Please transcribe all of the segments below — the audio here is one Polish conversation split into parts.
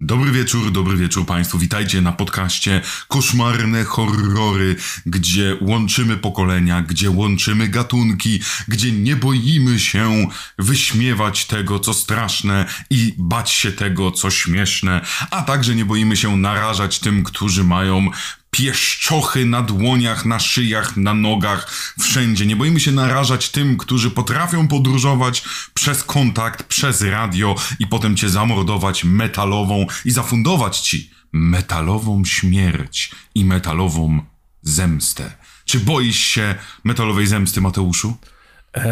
Dobry wieczór, dobry wieczór Państwu. Witajcie na podcaście Koszmarne Horrory, gdzie łączymy pokolenia, gdzie łączymy gatunki, gdzie nie boimy się wyśmiewać tego, co straszne i bać się tego, co śmieszne, a także nie boimy się narażać tym, którzy mają pieszczochy na dłoniach, na szyjach, na nogach, wszędzie. Nie boimy się narażać tym, którzy potrafią podróżować przez kontakt, przez radio i potem cię zamordować metalową i zafundować ci metalową śmierć i metalową zemstę. Czy boisz się metalowej zemsty, Mateuszu? Eee,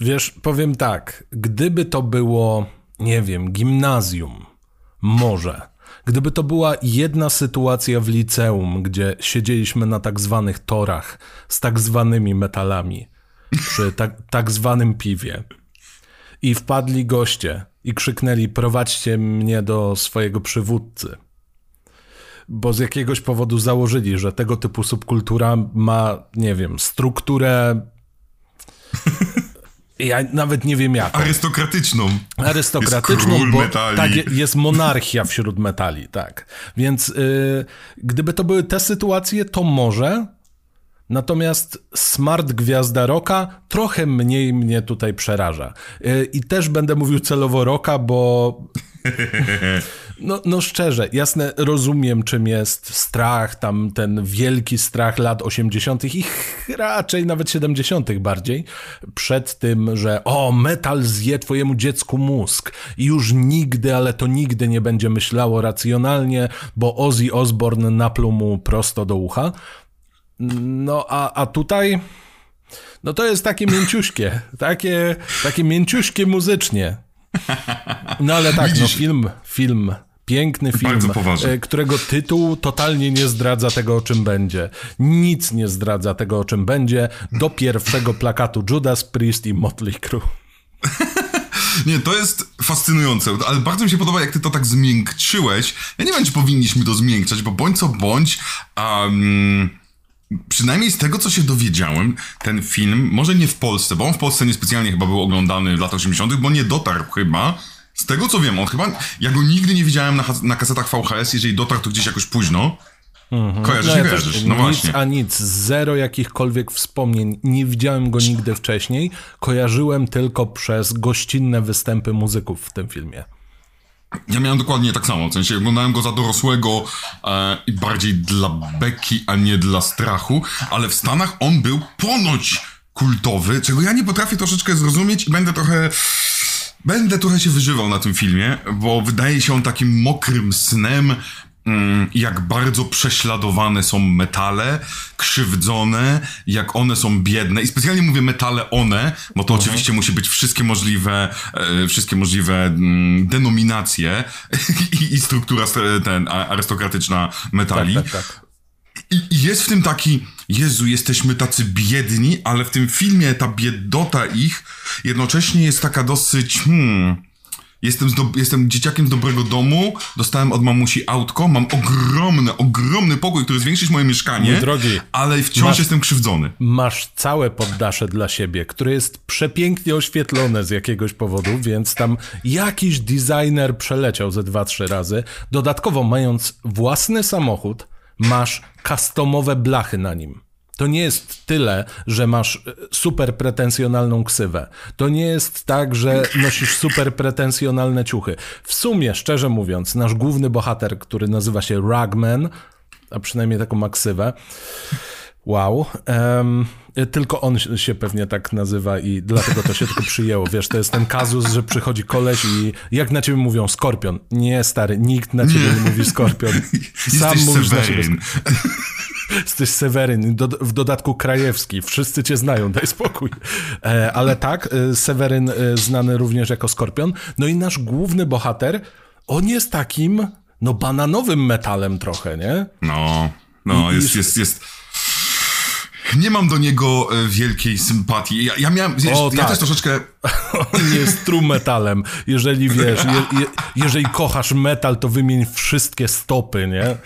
wiesz, powiem tak. Gdyby to było, nie wiem, gimnazjum, może Gdyby to była jedna sytuacja w liceum, gdzie siedzieliśmy na tak zwanych torach z tak zwanymi metalami, przy tak, tak zwanym piwie, i wpadli goście i krzyknęli: Prowadźcie mnie do swojego przywódcy. Bo z jakiegoś powodu założyli, że tego typu subkultura ma, nie wiem, strukturę ja nawet nie wiem jak. Arystokratyczną. Arystokratyczną, bo metali. tak, jest monarchia wśród metali, tak. Więc y, gdyby to były te sytuacje, to może. Natomiast smart gwiazda roka trochę mniej mnie tutaj przeraża. Y, I też będę mówił celowo roka, bo No, no szczerze, jasne, rozumiem czym jest strach, tam ten wielki strach lat 80. i raczej nawet 70. bardziej, przed tym, że o, metal zje twojemu dziecku mózg i już nigdy, ale to nigdy nie będzie myślało racjonalnie, bo Ozzy Osbourne napluł mu prosto do ucha. No a, a tutaj... No to jest takie mięciuśkie, takie, takie mięciuśkie muzycznie. No ale tak, no Widzisz? no film, film Piękny film, e, którego tytuł totalnie nie zdradza tego, o czym będzie. Nic nie zdradza tego, o czym będzie. Do pierwszego plakatu Judas Priest i Motley Crue. Nie, to jest fascynujące, ale bardzo mi się podoba, jak ty to tak zmiękczyłeś. Ja nie wiem, czy powinniśmy to zmiękczać, bo bądź co bądź, um, przynajmniej z tego, co się dowiedziałem, ten film, może nie w Polsce, bo on w Polsce niespecjalnie chyba był oglądany w latach 80., bo nie dotarł chyba z tego co wiem, on chyba. Ja go nigdy nie widziałem na, na kasetach VHS, jeżeli dotarł to gdzieś jakoś późno. Mhm. Kojarzysz, no, ja kojarzysz. No nic, właśnie. A nic, zero jakichkolwiek wspomnień. Nie widziałem go nigdy wcześniej. Kojarzyłem tylko przez gościnne występy muzyków w tym filmie. Ja miałem dokładnie tak samo, w sensie oglądałem go za dorosłego e, i bardziej dla beki, a nie dla strachu, ale w Stanach on był ponoć kultowy, czego ja nie potrafię troszeczkę zrozumieć i będę trochę Będę trochę się wyżywał na tym filmie, bo wydaje się on takim mokrym snem, mm, jak bardzo prześladowane są metale, krzywdzone, jak one są biedne. I specjalnie mówię metale one, bo to mhm. oczywiście musi być wszystkie możliwe, e, wszystkie możliwe mm, denominacje i, i struktura ten, arystokratyczna metali. Tak, tak, tak. I, jest w tym taki, Jezu, jesteśmy tacy biedni, ale w tym filmie ta biedota ich jednocześnie jest taka dosyć, hmm, Jestem, do, jestem dzieciakiem z dobrego domu, dostałem od mamusi autko, mam ogromny, ogromny pokój, który zwiększyć moje mieszkanie, Mój drogi, ale wciąż masz, jestem krzywdzony. Masz całe poddasze dla siebie, które jest przepięknie oświetlone z jakiegoś powodu, więc tam jakiś designer przeleciał ze dwa, trzy razy. Dodatkowo mając własny samochód, masz customowe blachy na nim. To nie jest tyle, że masz e, super pretensjonalną ksywę. To nie jest tak, że nosisz super pretensjonalne ciuchy. W sumie, szczerze mówiąc, nasz główny bohater, który nazywa się Ragman, a przynajmniej taką ma ksywę, wow, um, tylko on się pewnie tak nazywa i dlatego to się tylko przyjęło. Wiesz, to jest ten kazus, że przychodzi koleś i jak na ciebie mówią skorpion. Nie, stary, nikt na ciebie nie, nie mówi skorpion. Sam Jesteś mówisz Seweryn. na siebie Jesteś Seweryn, do, w dodatku Krajewski. Wszyscy cię znają, daj spokój. E, ale tak, e, Seweryn e, znany również jako skorpion. No i nasz główny bohater, on jest takim, no bananowym metalem trochę, nie? No, no, jest, jest, jest nie mam do niego e, wielkiej sympatii. Ja, ja miałem, o, ja tak. też troszeczkę... On jest true metalem. Jeżeli wiesz, je, je, jeżeli kochasz metal, to wymień wszystkie stopy, nie?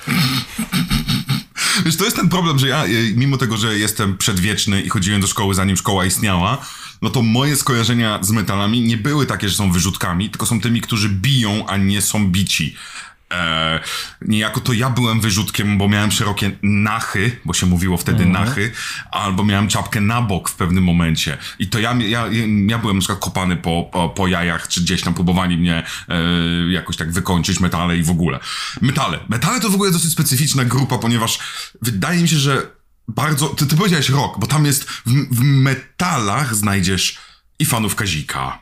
Wiesz, to jest ten problem, że ja, y, mimo tego, że jestem przedwieczny i chodziłem do szkoły zanim szkoła istniała, no to moje skojarzenia z metalami nie były takie, że są wyrzutkami, tylko są tymi, którzy biją, a nie są bici. E, niejako to ja byłem wyrzutkiem, bo miałem szerokie nachy, bo się mówiło wtedy mm. nachy, albo miałem czapkę na bok w pewnym momencie. I to ja, ja, ja byłem na przykład kopany po, po, po jajach, czy gdzieś tam próbowali mnie e, jakoś tak wykończyć, metale i w ogóle. Metale. Metale to w ogóle dosyć specyficzna grupa, ponieważ wydaje mi się, że bardzo, ty, ty powiedziałeś rok, bo tam jest, w, w metalach znajdziesz i fanów Kazika,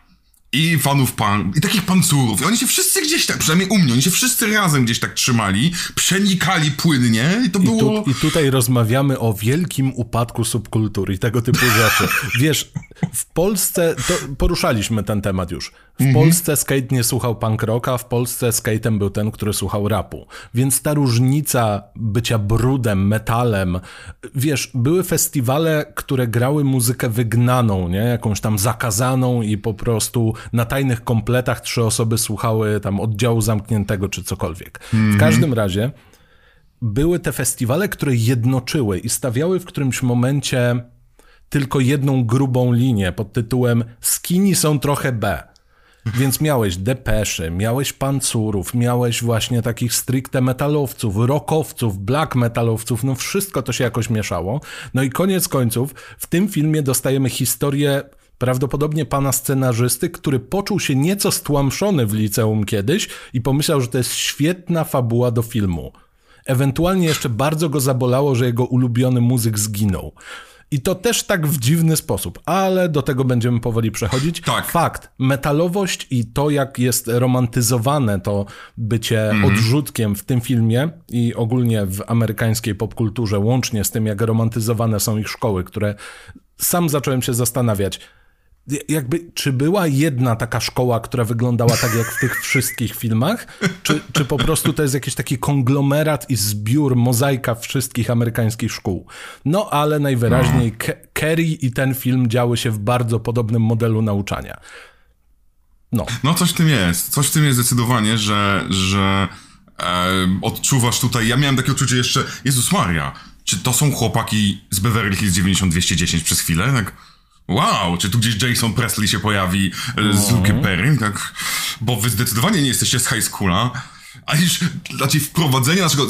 i fanów pan, i takich pancurów. I oni się wszyscy gdzieś tak, przynajmniej u mnie, oni się wszyscy razem gdzieś tak trzymali, przenikali płynnie i to było... I, tu, I tutaj rozmawiamy o wielkim upadku subkultury i tego typu rzeczy. Wiesz, w Polsce, poruszaliśmy ten temat już, w mhm. Polsce skate nie słuchał punk rocka, w Polsce skatem był ten, który słuchał rapu. Więc ta różnica bycia brudem, metalem, wiesz, były festiwale, które grały muzykę wygnaną, nie? Jakąś tam zakazaną i po prostu na tajnych kompletach trzy osoby słuchały tam oddziału zamkniętego czy cokolwiek. Mhm. W każdym razie były te festiwale, które jednoczyły i stawiały w którymś momencie tylko jedną grubą linię pod tytułem Skini są trochę B. Więc miałeś depeszy, miałeś pancurów, miałeś właśnie takich stricte metalowców, rockowców, black metalowców, no wszystko to się jakoś mieszało. No i koniec końców, w tym filmie dostajemy historię prawdopodobnie pana scenarzysty, który poczuł się nieco stłamszony w liceum kiedyś i pomyślał, że to jest świetna fabuła do filmu. Ewentualnie jeszcze bardzo go zabolało, że jego ulubiony muzyk zginął. I to też tak w dziwny sposób, ale do tego będziemy powoli przechodzić. Tak. Fakt, metalowość i to, jak jest romantyzowane to bycie mm odrzutkiem w tym filmie i ogólnie w amerykańskiej popkulturze, łącznie z tym, jak romantyzowane są ich szkoły, które sam zacząłem się zastanawiać, jakby, czy była jedna taka szkoła, która wyglądała tak jak w tych wszystkich filmach, czy, czy po prostu to jest jakiś taki konglomerat i zbiór, mozaika wszystkich amerykańskich szkół. No, ale najwyraźniej no. Kerry i ten film działy się w bardzo podobnym modelu nauczania. No. No, coś w tym jest. Coś w tym jest zdecydowanie, że, że e, odczuwasz tutaj, ja miałem takie uczucie jeszcze, Jezus Maria, czy to są chłopaki z Beverly Hills 9210 przez chwilę? Tak Wow, czy tu gdzieś Jason Presley się pojawi no. z Luke'em Perry? Tak, bo wy zdecydowanie nie jesteście z high schoola. A już, znaczy wprowadzenie naszego,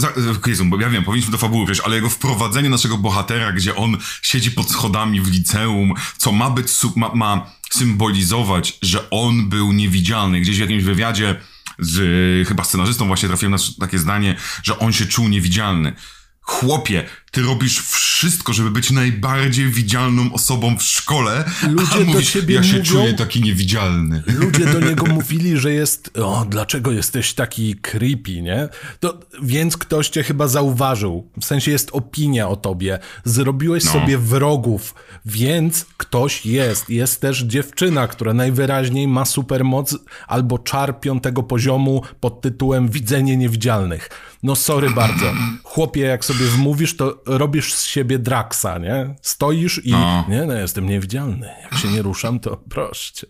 Jezu, bo ja wiem, powinniśmy do fabuły wejść, ale jego wprowadzenie naszego bohatera, gdzie on siedzi pod schodami w liceum, co ma być, ma, ma symbolizować, że on był niewidzialny. Gdzieś w jakimś wywiadzie z chyba scenarzystą właśnie trafiłem na takie zdanie, że on się czuł niewidzialny. Chłopie, ty robisz wszystko, żeby być najbardziej widzialną osobą w szkole. Ludzie a mówisz, do ciebie ja się mówią, czuję taki niewidzialny. Ludzie do niego mówili, że jest, o, dlaczego jesteś taki creepy, nie? To, więc ktoś cię chyba zauważył. W sensie jest opinia o tobie. Zrobiłeś no. sobie wrogów, więc ktoś jest. Jest też dziewczyna, która najwyraźniej ma supermoc albo czar piątego poziomu pod tytułem widzenie niewidzialnych. No sorry bardzo. Chłopie, jak sobie wmówisz, to robisz z siebie Draxa, nie? Stoisz i no. nie, no jestem niewidzialny. Jak się nie ruszam, to proszę.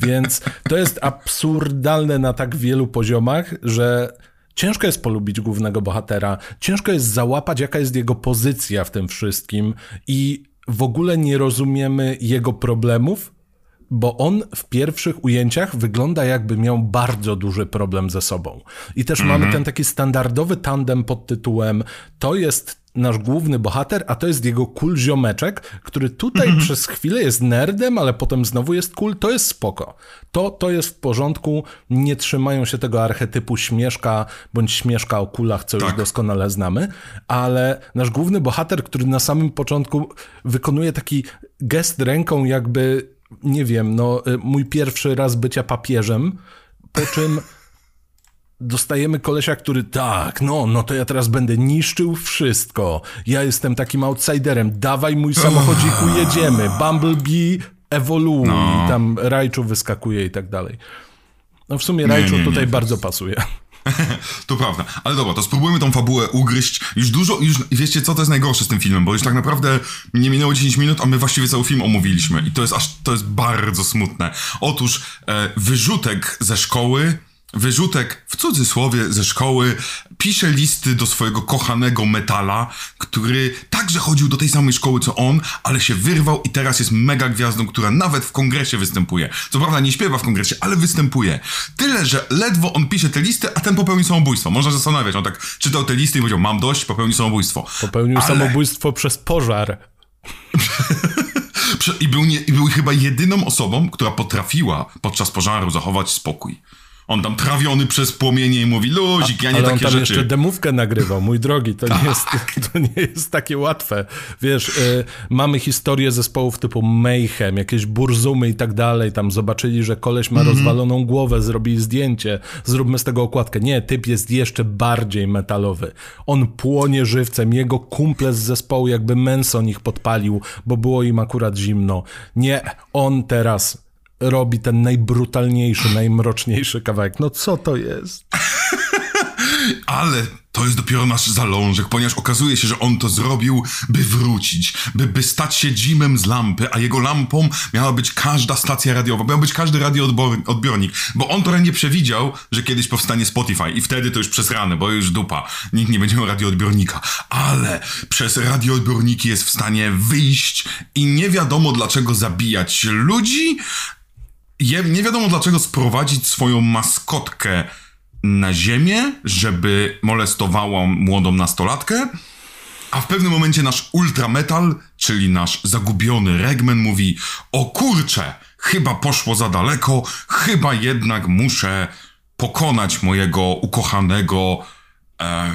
Więc to jest absurdalne na tak wielu poziomach, że Ciężko jest polubić głównego bohatera, ciężko jest załapać, jaka jest jego pozycja w tym wszystkim, i w ogóle nie rozumiemy jego problemów, bo on w pierwszych ujęciach wygląda jakby miał bardzo duży problem ze sobą. I też mm -hmm. mamy mhm. ten taki standardowy tandem pod tytułem to jest nasz główny bohater, a to jest jego cool ziomeczek, który tutaj mm -hmm. przez chwilę jest nerdem, ale potem znowu jest cool, to jest spoko. To, to jest w porządku, nie trzymają się tego archetypu śmieszka bądź śmieszka o kulach, co tak. już doskonale znamy, ale nasz główny bohater, który na samym początku wykonuje taki gest ręką jakby nie wiem, no, y, mój pierwszy raz bycia papieżem, po czym dostajemy kolesia, który tak, no, no to ja teraz będę niszczył wszystko. Ja jestem takim outsiderem. Dawaj mój samochodziku, jedziemy. Bumblebee ewoluuje no. tam Rajczu wyskakuje i tak dalej. No w sumie Rajczu tutaj nie. bardzo pasuje. to prawda. Ale dobra, to spróbujmy tą fabułę ugryźć. Już dużo, już wiecie co to jest najgorsze z tym filmem, bo już tak naprawdę nie minęło 10 minut, a my właściwie cały film omówiliśmy. I to jest aż, to jest bardzo smutne. Otóż e, wyrzutek ze szkoły wyrzutek w cudzysłowie ze szkoły, pisze listy do swojego kochanego metala, który także chodził do tej samej szkoły co on, ale się wyrwał i teraz jest mega gwiazdą, która nawet w kongresie występuje. Co prawda nie śpiewa w kongresie, ale występuje. Tyle, że ledwo on pisze te listy, a ten popełnił samobójstwo. Można zastanawiać, on tak czytał te listy i powiedział, mam dość, popełnił samobójstwo. Popełnił ale... samobójstwo przez pożar. I był, nie, I był chyba jedyną osobą, która potrafiła podczas pożaru zachować spokój. On tam trawiony przez płomienie i mówi, luzik, ja nie ale takie on tam rzeczy. jeszcze demówkę nagrywał, mój drogi, to nie, tak. jest, to nie jest takie łatwe. Wiesz, y, mamy historię zespołów typu Mayhem, jakieś burzumy i tak dalej, tam zobaczyli, że koleś ma mm -hmm. rozwaloną głowę, zrobili zdjęcie, zróbmy z tego okładkę. Nie, typ jest jeszcze bardziej metalowy. On płonie żywcem, jego kumple z zespołu jakby Manson ich podpalił, bo było im akurat zimno. Nie, on teraz robi ten najbrutalniejszy, najmroczniejszy kawałek. No co to jest? Ale to jest dopiero nasz zalążek, ponieważ okazuje się, że on to zrobił, by wrócić, by, by stać się Jimem z lampy, a jego lampą miała być każda stacja radiowa, miał być każdy radioodbiornik, bo on trochę nie przewidział, że kiedyś powstanie Spotify i wtedy to już przez rany, bo już dupa, nikt nie będzie miał radioodbiornika, ale przez radioodbiorniki jest w stanie wyjść i nie wiadomo dlaczego zabijać ludzi, nie wiadomo dlaczego sprowadzić swoją maskotkę na ziemię, żeby molestowała młodą nastolatkę, a w pewnym momencie nasz ultrametal, czyli nasz zagubiony Regman mówi o kurcze, chyba poszło za daleko, chyba jednak muszę pokonać mojego ukochanego e,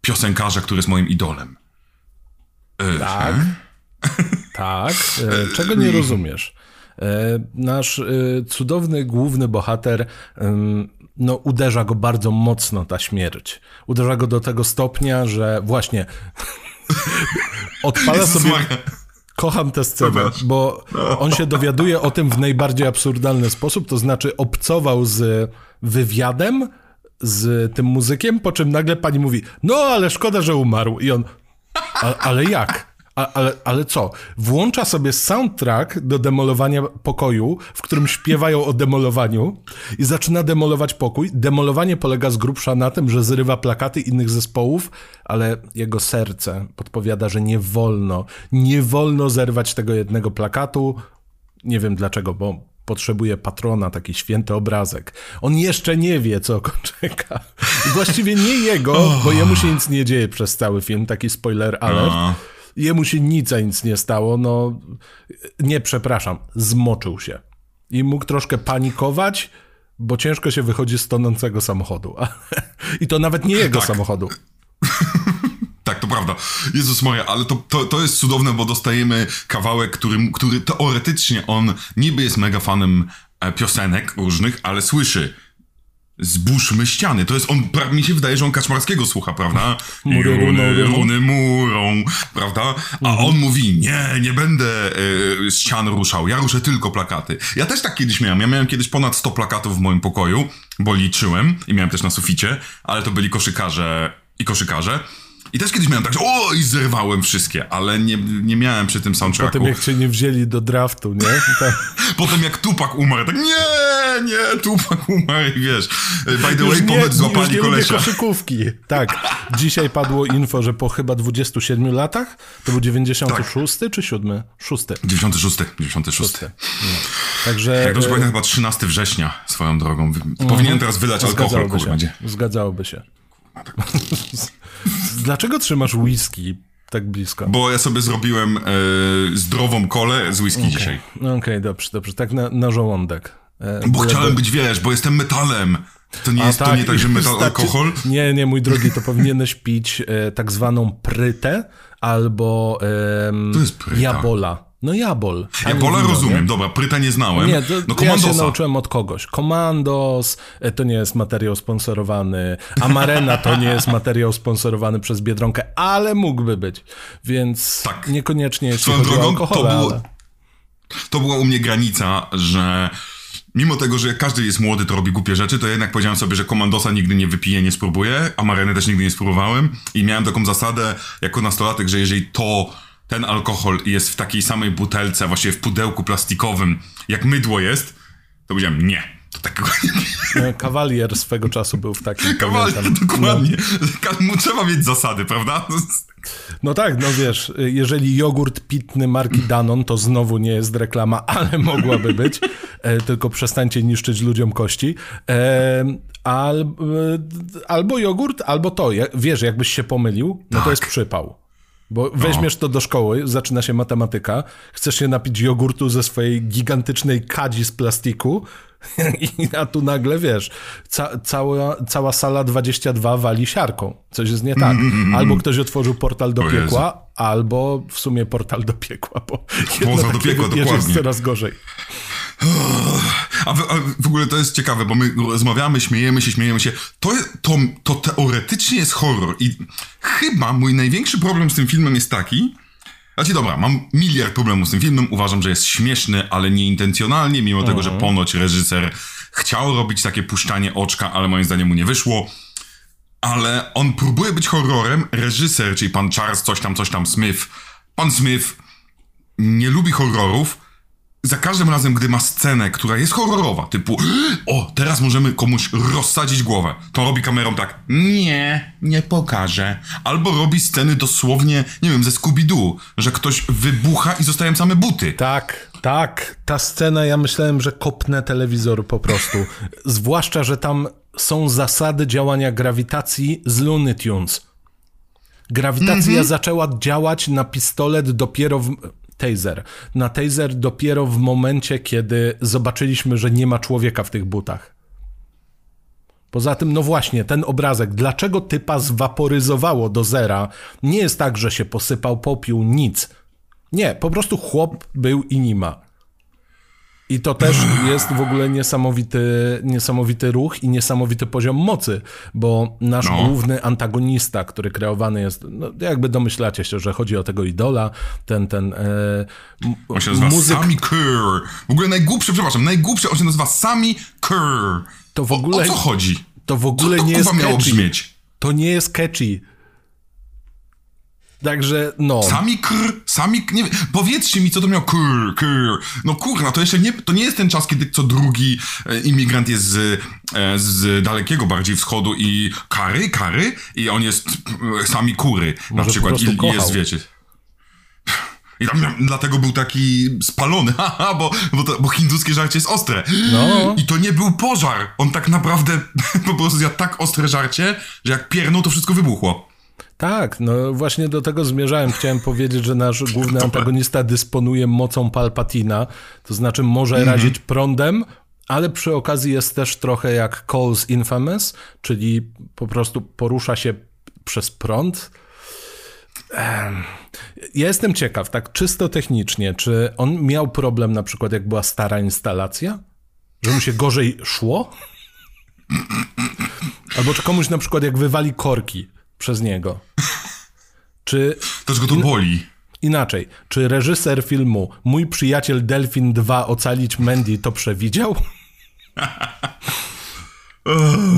piosenkarza, który jest moim idolem. E, tak. tak. E, czego nie rozumiesz? E, nasz e, cudowny główny bohater no, uderza go bardzo mocno ta śmierć. Uderza go do tego stopnia, że właśnie odpala sobie. Kocham tę scenę, bo no. on się dowiaduje o tym w najbardziej absurdalny sposób, to znaczy obcował z wywiadem z tym muzykiem, po czym nagle pani mówi, no ale szkoda, że umarł. I on, ale jak? Ale, ale co? Włącza sobie soundtrack do demolowania pokoju, w którym śpiewają o demolowaniu i zaczyna demolować pokój. Demolowanie polega z grubsza na tym, że zrywa plakaty innych zespołów, ale jego serce podpowiada, że nie wolno, nie wolno zerwać tego jednego plakatu. Nie wiem dlaczego, bo potrzebuje patrona, taki święty obrazek. On jeszcze nie wie, co go czeka. I właściwie nie jego, bo jemu się nic nie dzieje przez cały film, taki spoiler alert. Jemu się nic nic nie stało, no nie, przepraszam, zmoczył się. I mógł troszkę panikować, bo ciężko się wychodzi z tonącego samochodu. I to nawet nie jego tak. samochodu. Tak, to prawda. Jezus moja, ale to, to, to jest cudowne, bo dostajemy kawałek, który, który teoretycznie on niby jest mega fanem e, piosenek różnych, ale słyszy Zbóżmy ściany. To jest on, mi się wydaje, że on Kaczmarskiego słucha, prawda? Runy, runy murą, prawda? A mhm. on mówi, nie, nie będę y, ścian ruszał, ja ruszę tylko plakaty. Ja też tak kiedyś miałem. Ja miałem kiedyś ponad 100 plakatów w moim pokoju, bo liczyłem i miałem też na suficie, ale to byli koszykarze i koszykarze. I też kiedyś miałem tak, że o, i zerwałem wszystkie, ale nie, nie miałem przy tym soundtracku. Potem jak cię nie wzięli do draftu, nie? Tak. Potem jak Tupak umarł, tak nie, nie, Tupak umarł i wiesz. By the way, powiedz, złapali już kolesia. koszykówki. Tak, dzisiaj padło info, że po chyba 27 latach, to był 96 tak. czy 7? 6. 96, 96. No. Także... Jak dobrze pamiętam, chyba 13 września swoją drogą. Powinienem teraz wylać alkohol. Zgadzałoby się. No tak. Dlaczego trzymasz whisky tak blisko? Bo ja sobie zrobiłem e, zdrową kolę z whisky okay. dzisiaj. Okej, okay, dobrze, dobrze. Tak na, na żołądek. E, bo chciałem być, wiesz, bo jestem metalem. To nie, jest, tak, to nie tak, że metal znaczy, alkohol? Nie, nie, mój drogi, to powinieneś pić e, tak zwaną prytę albo e, jabola. No Jabol. Jabola rozumiem, dobra, Pryta nie znałem. Nie, to, no ja się nauczyłem od kogoś. Komandos e, to nie jest materiał sponsorowany, Amarena to nie jest materiał sponsorowany przez Biedronkę, ale mógłby być. Więc tak. niekoniecznie jeśli Swoją drogą, alkohol, to, było, ale... to była u mnie granica, że mimo tego, że każdy jest młody, to robi głupie rzeczy, to jednak powiedziałem sobie, że komandosa nigdy nie wypiję, nie spróbuję, a mareny też nigdy nie spróbowałem i miałem taką zasadę jako nastolatek, że jeżeli to ten alkohol jest w takiej samej butelce, właściwie w pudełku plastikowym, jak mydło jest, to powiedziałem nie. to takiego nie no, Kawalier swego czasu był w takim. Kawalier, dokładnie. No. Trzeba mieć zasady, prawda? No tak, no wiesz, jeżeli jogurt pitny marki Danon, to znowu nie jest reklama, ale mogłaby być. E, tylko przestańcie niszczyć ludziom kości. E, al, e, albo jogurt, albo to. Wiesz, jakbyś się pomylił, no tak. to jest przypał. Bo weźmiesz to do szkoły, zaczyna się matematyka, chcesz się napić jogurtu ze swojej gigantycznej kadzi z plastiku, I a tu nagle, wiesz, ca cała, cała sala 22 wali siarką. Coś jest nie tak. Albo ktoś otworzył portal do piekła, albo w sumie portal do piekła, bo Poza do piekła, dokładnie. jest coraz gorzej. A w, a w, ogóle to jest ciekawe, bo my rozmawiamy, śmiejemy się, śmiejemy się. To, to, to teoretycznie jest horror i chyba mój największy problem z tym filmem jest taki, znaczy dobra, mam miliard problemów z tym filmem, uważam, że jest śmieszny, ale nieintencjonalnie, mimo tego, że mhm. ponoć reżyser chciał robić takie puszczanie oczka, ale moim zdaniem mu nie wyszło. Ale on próbuje być horrorem, reżyser, czyli pan Charles coś tam, coś tam Smith, pan Smith nie lubi horrorów, za każdym razem, gdy ma scenę, która jest horrorowa, typu o, teraz możemy komuś rozsadzić głowę, to robi kamerą tak nie, nie pokażę. Albo robi sceny dosłownie, nie wiem, ze Scooby-Doo, że ktoś wybucha i zostają same buty. Tak, tak. Ta scena, ja myślałem, że kopnę telewizor po prostu. Zwłaszcza, że tam są zasady działania grawitacji z Looney Tunes. Grawitacja mm -hmm. zaczęła działać na pistolet dopiero w taser. Na taser dopiero w momencie, kiedy zobaczyliśmy, że nie ma człowieka w tych butach. Poza tym, no właśnie, ten obrazek, dlaczego typa zwaporyzowało do zera? Nie jest tak, że się posypał popiół, nic. Nie, po prostu chłop był i nie ma. I to też jest w ogóle niesamowity, niesamowity ruch i niesamowity poziom mocy, bo nasz no. główny antagonista, który kreowany jest, no jakby domyślacie się, że chodzi o tego idola, ten, ten e, On się nazywa muzyk... Sami Kerr. W ogóle najgłupszy, przepraszam, najgłupszy, on się nazywa Sami Kerr. To w ogóle... O, o co chodzi? To w ogóle to, nie jest catchy. brzmieć? To nie jest catchy. Także, no. Sami kr, sami, nie wiem, powiedzcie mi, co to miał kr, kr. No kurna, to jeszcze nie, to nie jest ten czas, kiedy co drugi e, imigrant jest z, e, z dalekiego bardziej wschodu i kary, kary i on jest e, sami kury Może na przykład i, i jest, wiecie. I tam, dlatego był taki spalony, haha, bo, bo, to, bo hinduskie żarcie jest ostre. No. I to nie był pożar. On tak naprawdę po prostu zjadł tak ostre żarcie, że jak piernął, to wszystko wybuchło. Tak, no właśnie do tego zmierzałem. Chciałem powiedzieć, że nasz główny antagonista dysponuje mocą Palpatina, to znaczy może mm -hmm. razić prądem, ale przy okazji jest też trochę jak Cole's Infamous, czyli po prostu porusza się przez prąd. Ja jestem ciekaw, tak czysto technicznie, czy on miał problem na przykład jak była stara instalacja? Że mu się gorzej szło? Albo czy komuś na przykład jak wywali korki, przez niego. Czy... Też go to boli. Inaczej, czy reżyser filmu Mój przyjaciel Delfin 2 ocalić Mandy to przewidział?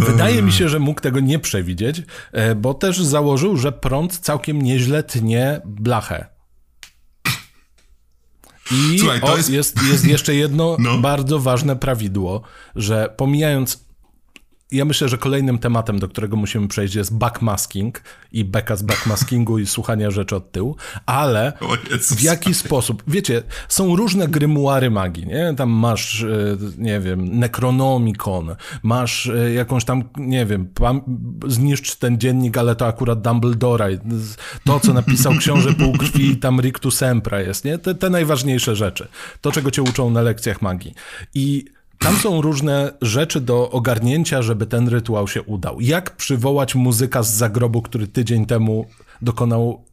Wydaje mi się, że mógł tego nie przewidzieć, e, bo też założył, że prąd całkiem nieźle tnie blachę. I Słuchaj, o, jest... Jest, jest jeszcze jedno no. bardzo ważne prawidło, że pomijając ja myślę, że kolejnym tematem, do którego musimy przejść jest backmasking i beka z backmaskingu i słuchania rzeczy od tyłu, ale w jaki sposób, wiecie, są różne grymuary magii, nie? Tam masz, e, nie wiem, Necronomicon, masz e, jakąś tam, nie wiem, zniszcz ten dziennik, ale to akurat Dumbledora, to, co napisał książę półkrwi, tam Rictus Sempra jest, nie? Te, te najważniejsze rzeczy. To, czego cię uczą na lekcjach magii. I tam są różne rzeczy do ogarnięcia, żeby ten rytuał się udał. Jak przywołać muzyka z zagrobu, który tydzień temu dokonał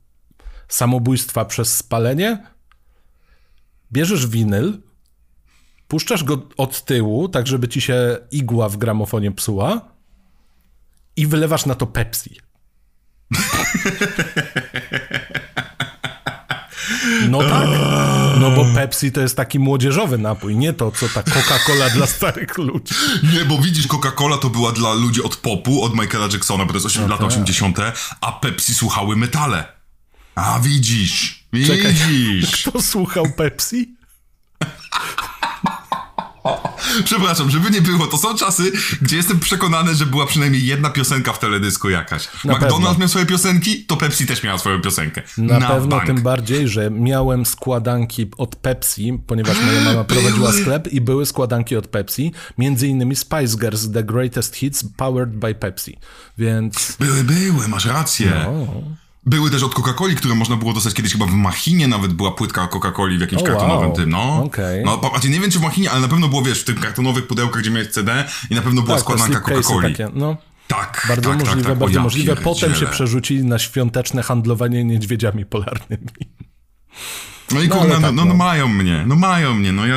samobójstwa przez spalenie? Bierzesz winyl, puszczasz go od tyłu, tak żeby ci się igła w gramofonie psuła i wylewasz na to Pepsi. No tak, no bo Pepsi to jest taki młodzieżowy napój, nie to, co ta Coca-Cola dla starych ludzi. Nie, bo widzisz, Coca-Cola to była dla ludzi od popu, od Michaela Jacksona, bo to jest 8, no lata tak. 80., a Pepsi słuchały metale. A widzisz, widzisz. Czekaj, kto słuchał Pepsi? Przepraszam, żeby nie było, to są czasy, gdzie jestem przekonany, że była przynajmniej jedna piosenka w teledysku jakaś. Na McDonald's pewno. miał swoje piosenki, to Pepsi też miała swoją piosenkę. Na, Na pewno, bank. tym bardziej, że miałem składanki od Pepsi, ponieważ moja mama prowadziła sklep i były składanki od Pepsi, między innymi Spice Girls, The Greatest Hits, powered by Pepsi, więc... Były, były, masz rację. No. Były też od Coca-Coli, które można było dostać kiedyś chyba w Machinie, nawet była płytka Coca-Coli w jakimś oh, kartonowym wow. tym, no. Okay. No, znaczy nie wiem czy w Machinie, ale na pewno było, wiesz, w tych kartonowych pudełkach, gdzie miałeś CD i na pewno była tak, składanka Coca-Coli. No. Tak, Bardzo tak, możliwe, tak, tak. bardzo ja możliwe. Potem się przerzucili na świąteczne handlowanie niedźwiedziami polarnymi. No i no, kurna, no, tak, no, no, mają mnie, no mają mnie, no ja...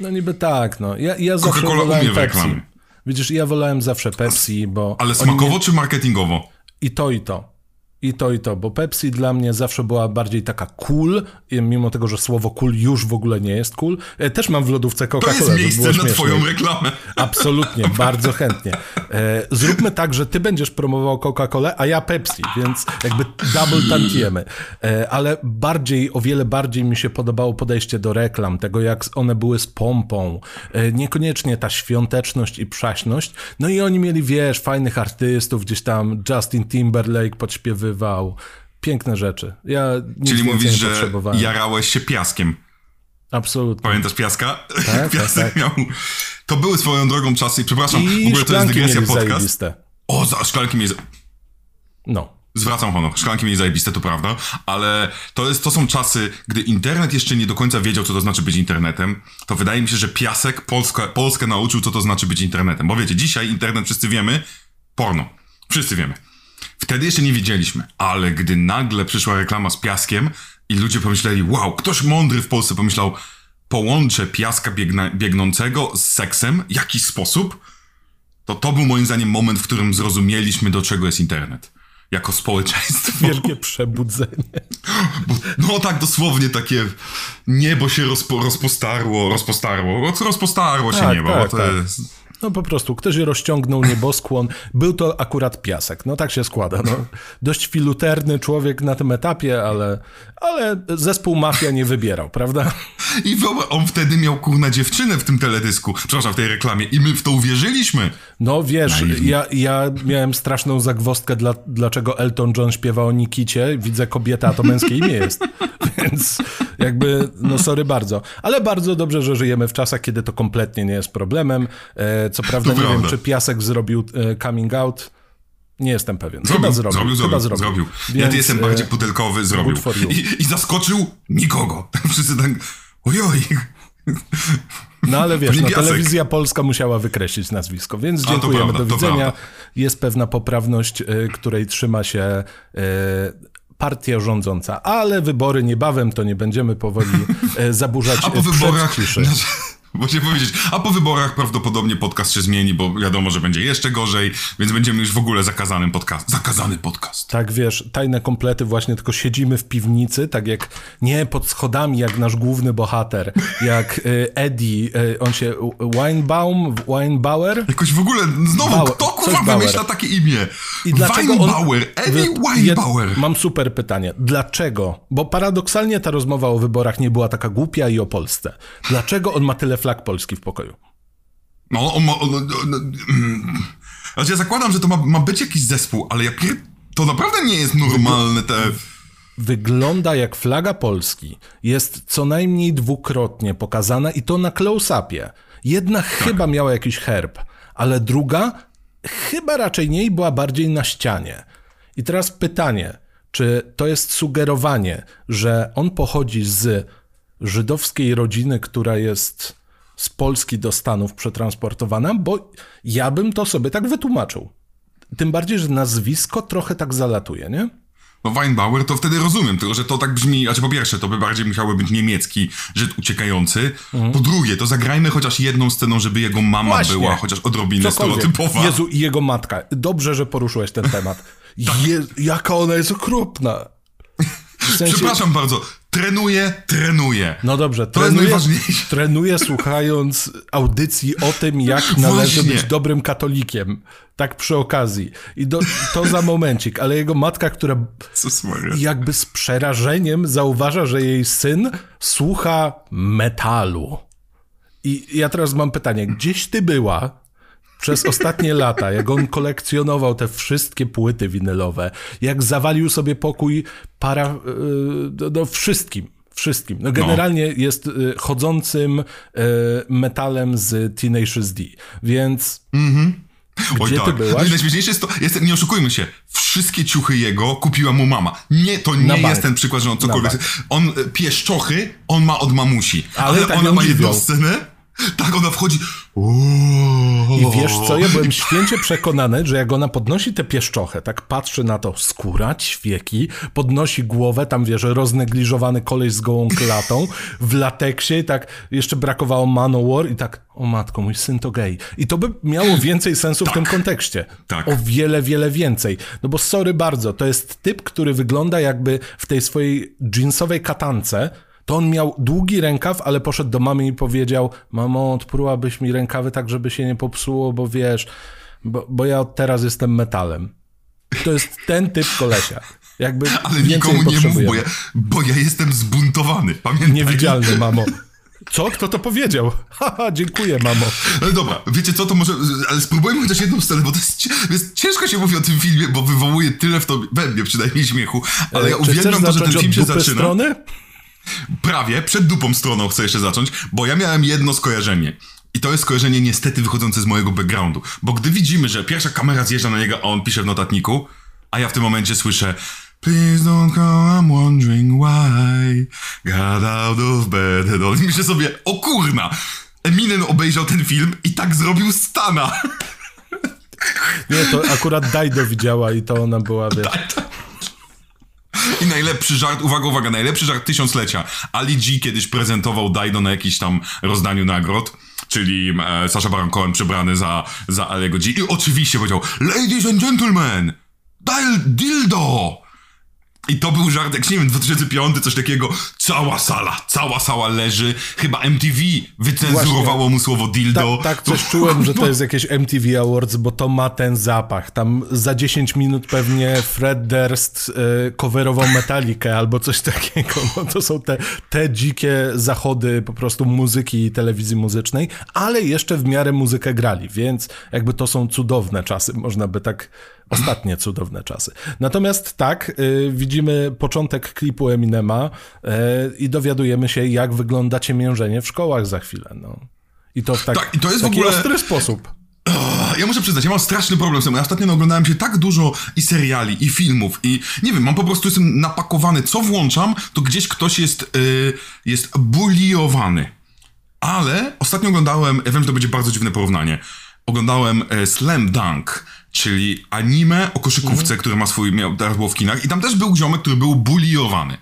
No niby tak, no. Ja, ja zawsze wolałem Pepsi. Widzisz, ja wolałem zawsze Pepsi, bo... Ale smakowo czy marketingowo? I to, i to. I to, i to, bo Pepsi dla mnie zawsze była bardziej taka cool, mimo tego, że słowo cool już w ogóle nie jest cool. E, też mam w lodówce Coca-Cola. To jest miejsce na twoją reklamę. Absolutnie, bardzo chętnie. E, zróbmy tak, że ty będziesz promował Coca-Colę, a ja Pepsi, więc jakby double tantiemy. E, ale bardziej, o wiele bardziej mi się podobało podejście do reklam, tego jak one były z pompą, niekoniecznie ta świąteczność i przaśność. No i oni mieli, wiesz, fajnych artystów, gdzieś tam Justin Timberlake podśpiewy Piękne rzeczy. Ja Czyli mówisz, że jarałeś się piaskiem. Absolutnie. Pamiętasz piaska? Tak, Piasek tak, tak. miał. To były swoją drogą czasy. Przepraszam, I w ogóle to jest dygresja podcast. Zajebiste. O, za szklanki mieli. No. Zwracam honor, szklanki mieli zajebiste, to prawda, ale to, jest, to są czasy, gdy internet jeszcze nie do końca wiedział, co to znaczy być internetem, to wydaje mi się, że Piasek Polska, Polskę nauczył, co to znaczy być internetem. Bo wiecie, dzisiaj internet wszyscy wiemy, porno. Wszyscy wiemy. Wtedy jeszcze nie wiedzieliśmy, ale gdy nagle przyszła reklama z piaskiem i ludzie pomyśleli, wow, ktoś mądry w Polsce pomyślał, połączę piaska biegna, biegnącego z seksem, w jakiś sposób, to to był moim zdaniem moment, w którym zrozumieliśmy, do czego jest internet. Jako społeczeństwo. Wielkie przebudzenie. Bo, no tak dosłownie takie niebo się rozpo, rozpostarło, rozpostarło, rozpostarło się tak, niebo. Tak, to tak. jest no po prostu ktoś rozciągnął nieboskłon. Był to akurat piasek. No tak się składa. No. Dość filuterny człowiek na tym etapie, ale, ale zespół Mafia nie wybierał, prawda? I on wtedy miał kurna dziewczynę w tym teledysku, przepraszam, w tej reklamie i my w to uwierzyliśmy. No wiesz, ja, ja miałem straszną zagwostkę, dla, dlaczego Elton John śpiewa o Nikicie. Widzę kobieta, a to męskie imię jest. Więc jakby, no sorry bardzo. Ale bardzo dobrze, że żyjemy w czasach, kiedy to kompletnie nie jest problemem. E, co prawda to nie prawda. wiem, czy Piasek zrobił e, coming out. Nie jestem pewien. Zrobił, Chyba zrobił. Zrobił, zrobił. zrobił. zrobił. Więc, ja jestem bardziej e, pudelkowy, zrobił. I, I zaskoczył nikogo. Wszyscy tak, ojoj. No ale wiesz, no, telewizja polska musiała wykreślić nazwisko, więc dziękujemy, prawda, do widzenia. Jest pewna poprawność, której trzyma się partia rządząca, ale wybory niebawem, to nie będziemy powoli y, zaburzać A po wyborach, Właśnie powiedzieć, a po wyborach prawdopodobnie podcast się zmieni, bo wiadomo, że będzie jeszcze gorzej, więc będziemy już w ogóle zakazanym podcast. Zakazany podcast. Tak, wiesz, tajne komplety właśnie tylko siedzimy w piwnicy, tak jak nie pod schodami, jak nasz główny bohater, jak y, Eddie, y, on się Weinbaum, Weinbauer? Jakoś w ogóle, znowu, Bauer, kto kurwa wymyśla takie imię? I dlaczego Weinbauer, on, Eddie Weinbauer. Mam super pytanie. Dlaczego? Bo paradoksalnie ta rozmowa o wyborach nie była taka głupia i o Polsce. Dlaczego on ma tyle flag Polski w pokoju. No, on ma... On, on, on, znaczy ja zakładam, że to ma, ma być jakiś zespół, ale jak to naprawdę nie jest normalne te... Wygląda jak flaga Polski. Jest co najmniej dwukrotnie pokazana i to na close-upie. Jedna tak. chyba miała jakiś herb, ale druga chyba raczej nie i była bardziej na ścianie. I teraz pytanie, czy to jest sugerowanie, że on pochodzi z żydowskiej rodziny, która jest z Polski do Stanów przetransportowana, bo ja bym to sobie tak wytłumaczył. Tym bardziej, że nazwisko trochę tak zalatuje, nie? No Weinbauer to wtedy rozumiem, tylko że to tak brzmi, znaczy po pierwsze, to by bardziej musiały być niemiecki Żyd uciekający, mhm. po drugie, to zagrajmy chociaż jedną sceną, żeby jego mama Właśnie. była chociaż odrobinę stereotypowa. Jezu, i jego matka. Dobrze, że poruszyłeś ten temat. tak. Je, jaka ona jest okropna. W sensie... Przepraszam bardzo, trenuję, trenuję. No dobrze, to trenuję, jest najważniejsze. Trenuję słuchając audycji o tym, jak należy być dobrym katolikiem. Tak przy okazji. I do, to za momencik, ale jego matka, która jakby z przerażeniem zauważa, że jej syn słucha metalu. I ja teraz mam pytanie, gdzieś ty była przez ostatnie lata, jak on kolekcjonował te wszystkie płyty winylowe, jak zawalił sobie pokój para, yy, no wszystkim. Wszystkim. No generalnie no. jest y, chodzącym y, metalem z Tenacious D, więc... Mhm. Gdzie Oj, ty tak. byłaś? No najśmieszniejsze jest to, jest, nie oszukujmy się, wszystkie ciuchy jego kupiła mu mama. Nie, to nie jest ten przykład, że on cokolwiek... On y, pieszczochy, on ma od mamusi. Ale, ale tak ona ma jedną scenę, tak, ona wchodzi. I wiesz co, ja byłem święcie przekonany, że jak ona podnosi tę pieszczochę, tak patrzy na to, skóra, ćwieki, podnosi głowę, tam wiesz, roznegliżowany koleś z gołą klatą, w lateksie tak jeszcze brakowało Manowar i tak, o matko, mój syn to gej. I to by miało więcej sensu tak, w tym kontekście. Tak. O wiele, wiele więcej. No bo sorry bardzo, to jest typ, który wygląda jakby w tej swojej jeansowej katance to on miał długi rękaw, ale poszedł do mamy i powiedział: Mamo, odprułabyś mi rękawy tak, żeby się nie popsuło, bo wiesz, bo, bo ja od teraz jestem metalem. To jest ten typ kolesia. Jakby ale nikomu nie mów, bo ja, bo ja jestem zbuntowany. Pamiętaj. Niewidzialny, mamo. Co? Kto to powiedział? Haha, dziękuję, mamo. Ale dobra, wiecie co, to może, ale spróbujmy chociaż jedną scenę, bo to jest, jest ciężko się mówi o tym filmie, bo wywołuje tyle w to, we mnie przynajmniej śmiechu, ale ja uwielbiam to, że ten film się zaczyna. strony? Prawie, przed dupą stroną chcę jeszcze zacząć, bo ja miałem jedno skojarzenie. I to jest skojarzenie niestety wychodzące z mojego backgroundu. Bo gdy widzimy, że pierwsza kamera zjeżdża na niego, a on pisze w notatniku, a ja w tym momencie słyszę Please don't go, I'm wondering why Got out of bed and all. I myślę sobie, o kurna! Eminem obejrzał ten film i tak zrobił Stana. Nie, to akurat Dajdo widziała i to ona była, wiesz... I najlepszy żart, uwaga, uwaga, najlepszy żart tysiąclecia. Ali G kiedyś prezentował Daido na jakimś tam rozdaniu nagród czyli e, Sasha Baron Cohen przebrany za, za Aliego G. I oczywiście powiedział, Ladies and gentlemen, dial dildo! I to był żart, jak nie wiem, 2005, coś takiego, cała sala, cała sala leży, chyba MTV wycenzurowało Właśnie. mu słowo dildo. Tak, tak coś czułem, że to jest jakieś MTV Awards, bo to ma ten zapach. Tam za 10 minut pewnie Fred Durst y, coverował Metalikę albo coś takiego. No, to są te, te dzikie zachody po prostu muzyki i telewizji muzycznej, ale jeszcze w miarę muzykę grali, więc jakby to są cudowne czasy, można by tak Ostatnie cudowne czasy. Natomiast tak, y, widzimy początek klipu Eminema y, i dowiadujemy się, jak wygląda ciemiężenie w szkołach za chwilę. No. I to w tak, tak i to jest taki w ogóle... ostry sposób. Ja muszę przyznać, ja mam straszny problem z tym. Ja ostatnio oglądałem się tak dużo i seriali, i filmów, i nie wiem, mam po prostu jestem napakowany. Co włączam, to gdzieś ktoś jest, yy, jest buliowany. Ale ostatnio oglądałem, ja wiem, że to będzie bardzo dziwne porównanie. Oglądałem e, Slam Dunk czyli anime o koszykówce, mhm. które ma swój, miał, teraz było w kinach i tam też był ziomek, który był buliowany.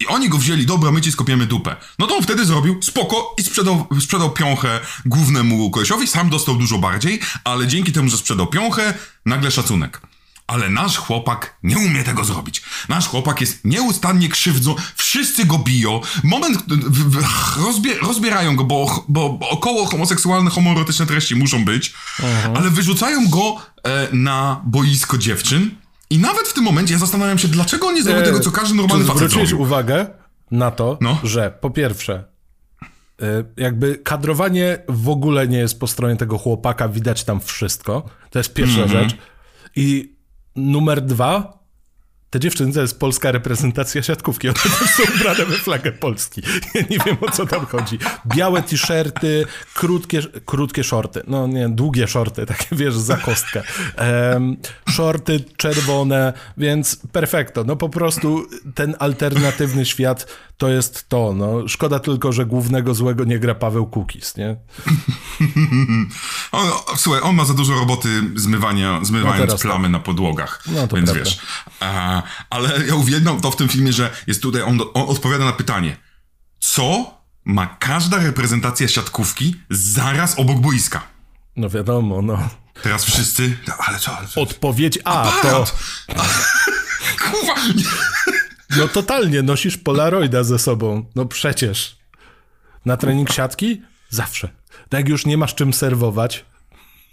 I oni go wzięli, dobra, my ci skopiemy dupę. No to on wtedy zrobił spoko i sprzedał, sprzedał piąchę głównemu kolesiowi, sam dostał dużo bardziej, ale dzięki temu, że sprzedał piąchę, nagle szacunek. Ale nasz chłopak nie umie tego zrobić. Nasz chłopak jest nieustannie krzywdzą, wszyscy go biją. Moment, w, w, rozbie, rozbierają go, bo, bo, bo, około homoseksualne, homoerotyczne treści muszą być, mhm. ale wyrzucają go e, na boisko dziewczyn. I nawet w tym momencie ja zastanawiam się, dlaczego on nie zrobił e, tego, co każdy normalny facet zwróciłeś uwagę na to, no? że po pierwsze, e, jakby kadrowanie w ogóle nie jest po stronie tego chłopaka, widać tam wszystko. To jest pierwsza mm -hmm. rzecz. I Numer dwa, te dziewczyny to jest polska reprezentacja siatkówki. One też są ubrane we flagę Polski. Ja nie wiem o co tam chodzi. Białe t-shirty, krótkie, krótkie shorty. No nie, długie shorty, takie wiesz, za kostkę. Um, shorty czerwone, więc perfekto. No po prostu ten alternatywny świat to jest to. No. Szkoda tylko, że głównego złego nie gra Paweł Kukis, nie? on, słuchaj, on ma za dużo roboty zmywania, zmywając no plamy tak. na podłogach. No to więc prawda. wiesz. A, ale ja uwielbiam to w tym filmie, że jest tutaj, on, on odpowiada na pytanie, co ma każda reprezentacja siatkówki zaraz obok boiska? No wiadomo, no. Teraz wszyscy, no, ale co? Ale co? Odpowiedź A, Aparat. to... Kurwa, no totalnie, nosisz Polaroida ze sobą. No przecież. Na trening siatki? Zawsze. Tak jak już nie masz czym serwować,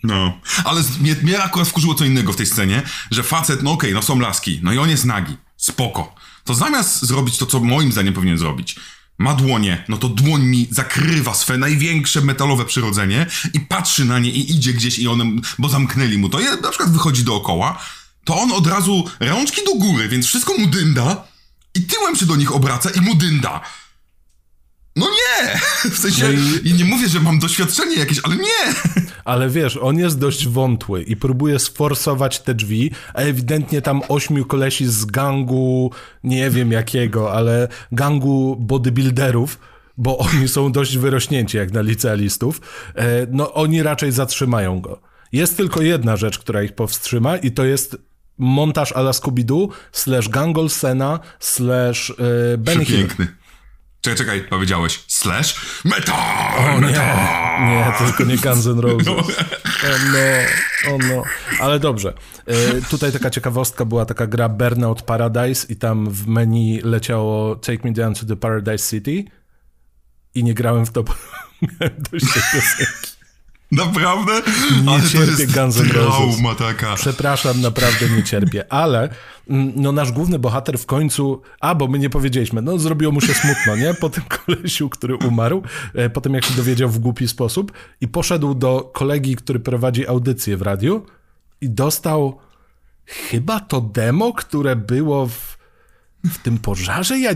no, ale mnie, mnie akurat wkurzyło co innego w tej scenie, że facet, no okej, okay, no są laski, no i on jest nagi, spoko. To zamiast zrobić to, co moim zdaniem powinien zrobić, ma dłonie, no to dłoń mi zakrywa swe największe metalowe przyrodzenie i patrzy na nie i idzie gdzieś i one, bo zamknęli mu to, i na przykład wychodzi dookoła, to on od razu rączki do góry, więc wszystko mu dynda i tyłem się do nich obraca i mu dynda. No nie! W sensie, no i... i... nie mówię, że mam doświadczenie jakieś, ale nie! Ale wiesz, on jest dość wątły i próbuje sforsować te drzwi, a ewidentnie tam ośmiu kolesi z gangu, nie wiem jakiego, ale gangu bodybuilderów, bo oni są dość wyrośnięci jak na licealistów, e, no oni raczej zatrzymają go. Jest tylko jedna rzecz, która ich powstrzyma i to jest montaż ala Scooby-Doo slash Gangol Sena slash e, Benny Hill. Czekaj, czekaj, powiedziałeś slash metal! O metal! nie, nie, tylko nie Guns N' Roses. No. O no, o no. Ale dobrze. E, tutaj taka ciekawostka była taka gra Burnout Paradise i tam w menu leciało Take Me Down to the Paradise City i nie grałem w to, bo miałem dość tej piosenki. Naprawdę? Nie ale cierpię Guns N' Roses. taka. Przepraszam, naprawdę nie cierpię, ale mm, no nasz główny bohater w końcu, a bo my nie powiedzieliśmy, no zrobiło mu się smutno, nie? Po tym kolesiu, który umarł, e, potem jak się dowiedział w głupi sposób i poszedł do kolegi, który prowadzi audycję w radiu i dostał chyba to demo, które było w, w tym pożarze. Ja,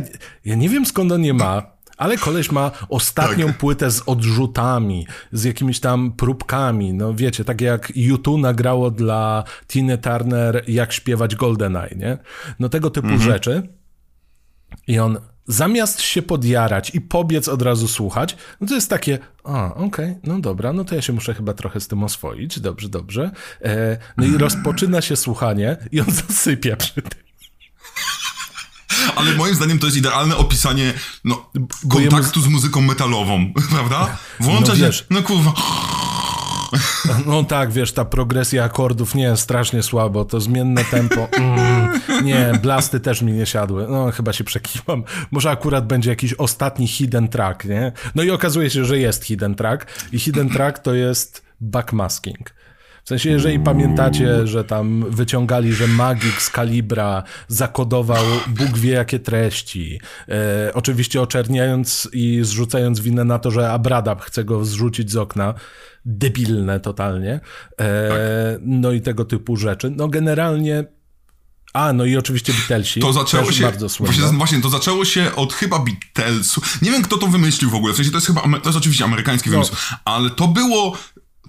ja nie wiem skąd on je ma. Ale koleś ma ostatnią tak. płytę z odrzutami, z jakimiś tam próbkami. No wiecie, tak jak YouTube nagrało dla Tiny Turner jak śpiewać GoldenEye, nie? No tego typu mhm. rzeczy. I on zamiast się podjarać i pobiec od razu słuchać, no to jest takie, a, okej, okay, no dobra, no to ja się muszę chyba trochę z tym oswoić, dobrze, dobrze. E, no i rozpoczyna się słuchanie i on zasypia przy tym. Ale moim zdaniem to jest idealne opisanie no, kontaktu z muzyką metalową, prawda? Włącza no, się, no kurwa... No tak, wiesz, ta progresja akordów, nie, strasznie słabo, to zmienne tempo, mm, nie, blasty też mi nie siadły, no chyba się przekiwam, może akurat będzie jakiś ostatni hidden track, nie? No i okazuje się, że jest hidden track i hidden track to jest backmasking. W sensie, jeżeli pamiętacie, że tam wyciągali, że magik z kalibra zakodował Bóg wie jakie treści, e, oczywiście oczerniając i zrzucając winę na to, że Abradab chce go zrzucić z okna, debilne totalnie, e, tak. no i tego typu rzeczy. No generalnie a, no i oczywiście Beatlesi. To zaczęło się. Bardzo właśnie, właśnie, to zaczęło się od chyba Beatlesu. Nie wiem, kto to wymyślił w ogóle. W sensie to jest chyba. To jest oczywiście amerykański no. wymysł, ale to było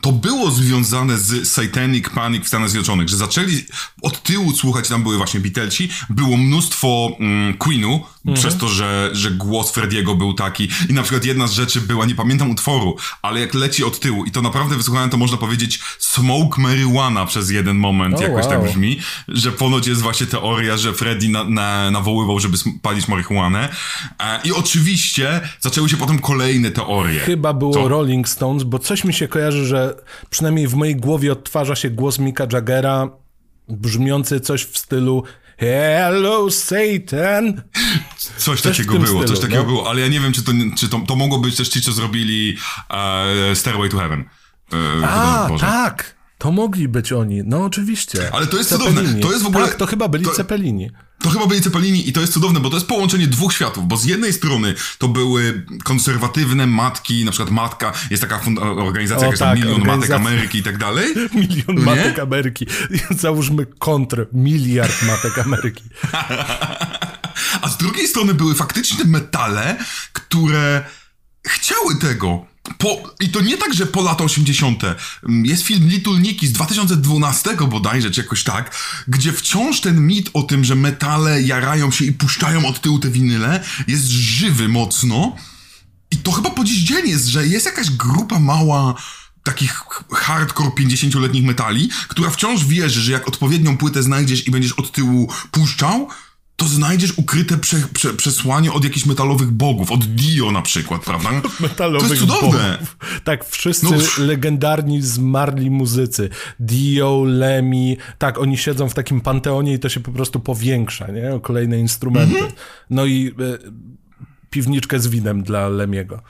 to było związane z Satanic Panic w Stanach Zjednoczonych, że zaczęli od tyłu słuchać, tam były właśnie Beatlesi, było mnóstwo mm, Queenu, mhm. przez to, że, że głos Frediego był taki i na przykład jedna z rzeczy była, nie pamiętam utworu, ale jak leci od tyłu i to naprawdę wysłuchałem, to można powiedzieć smoke marijuana przez jeden moment, oh, jakoś tak wow. tak brzmi, że ponoć jest właśnie teoria, że Freddy na, na, nawoływał, żeby palić marihuanę e, i oczywiście zaczęły się potem kolejne teorie. Chyba było Co? Rolling Stones, bo coś mi się kojarzy, że przynajmniej w mojej głowie odtwarza się głos Mika Jaggera brzmiący coś w stylu Hello Satan. Coś, coś takiego było, stylu, coś takiego no? było, ale ja nie wiem, czy to, czy to, to mogło być też ci, co zrobili uh, Stairway to Heaven. Uh, A, tak. To mogli być oni, no oczywiście. Ale to jest Cepelini. cudowne. To jest w ogóle. Tak, to chyba byli to... Cepelini. To chyba byli Cepelini i to jest cudowne, bo to jest połączenie dwóch światów, bo z jednej strony to były konserwatywne matki, na przykład Matka, jest taka organizacja, o, jak tak, Milion Matek Ameryki i tak dalej. Milion Matek Ameryki. Załóżmy kontr, miliard Matek Ameryki. A z drugiej strony były faktyczne metale, które chciały tego. Po, I to nie tak, że po lata 80. Jest film Little Nicky z 2012 bodajże, czy jakoś tak, gdzie wciąż ten mit o tym, że metale jarają się i puszczają od tyłu te winyle, jest żywy mocno. I to chyba po dziś dzień jest, że jest jakaś grupa mała takich hardcore 50-letnich metali, która wciąż wierzy, że jak odpowiednią płytę znajdziesz i będziesz od tyłu puszczał, to znajdziesz ukryte prze, prze, przesłanie od jakichś metalowych bogów, od Dio na przykład, prawda? metalowych to jest cudowne. Bogów. Tak, wszyscy no. legendarni, zmarli muzycy. Dio, Lemmy, tak, oni siedzą w takim panteonie i to się po prostu powiększa, nie? O kolejne instrumenty. Mhm. No i e, piwniczkę z winem dla Lemiego.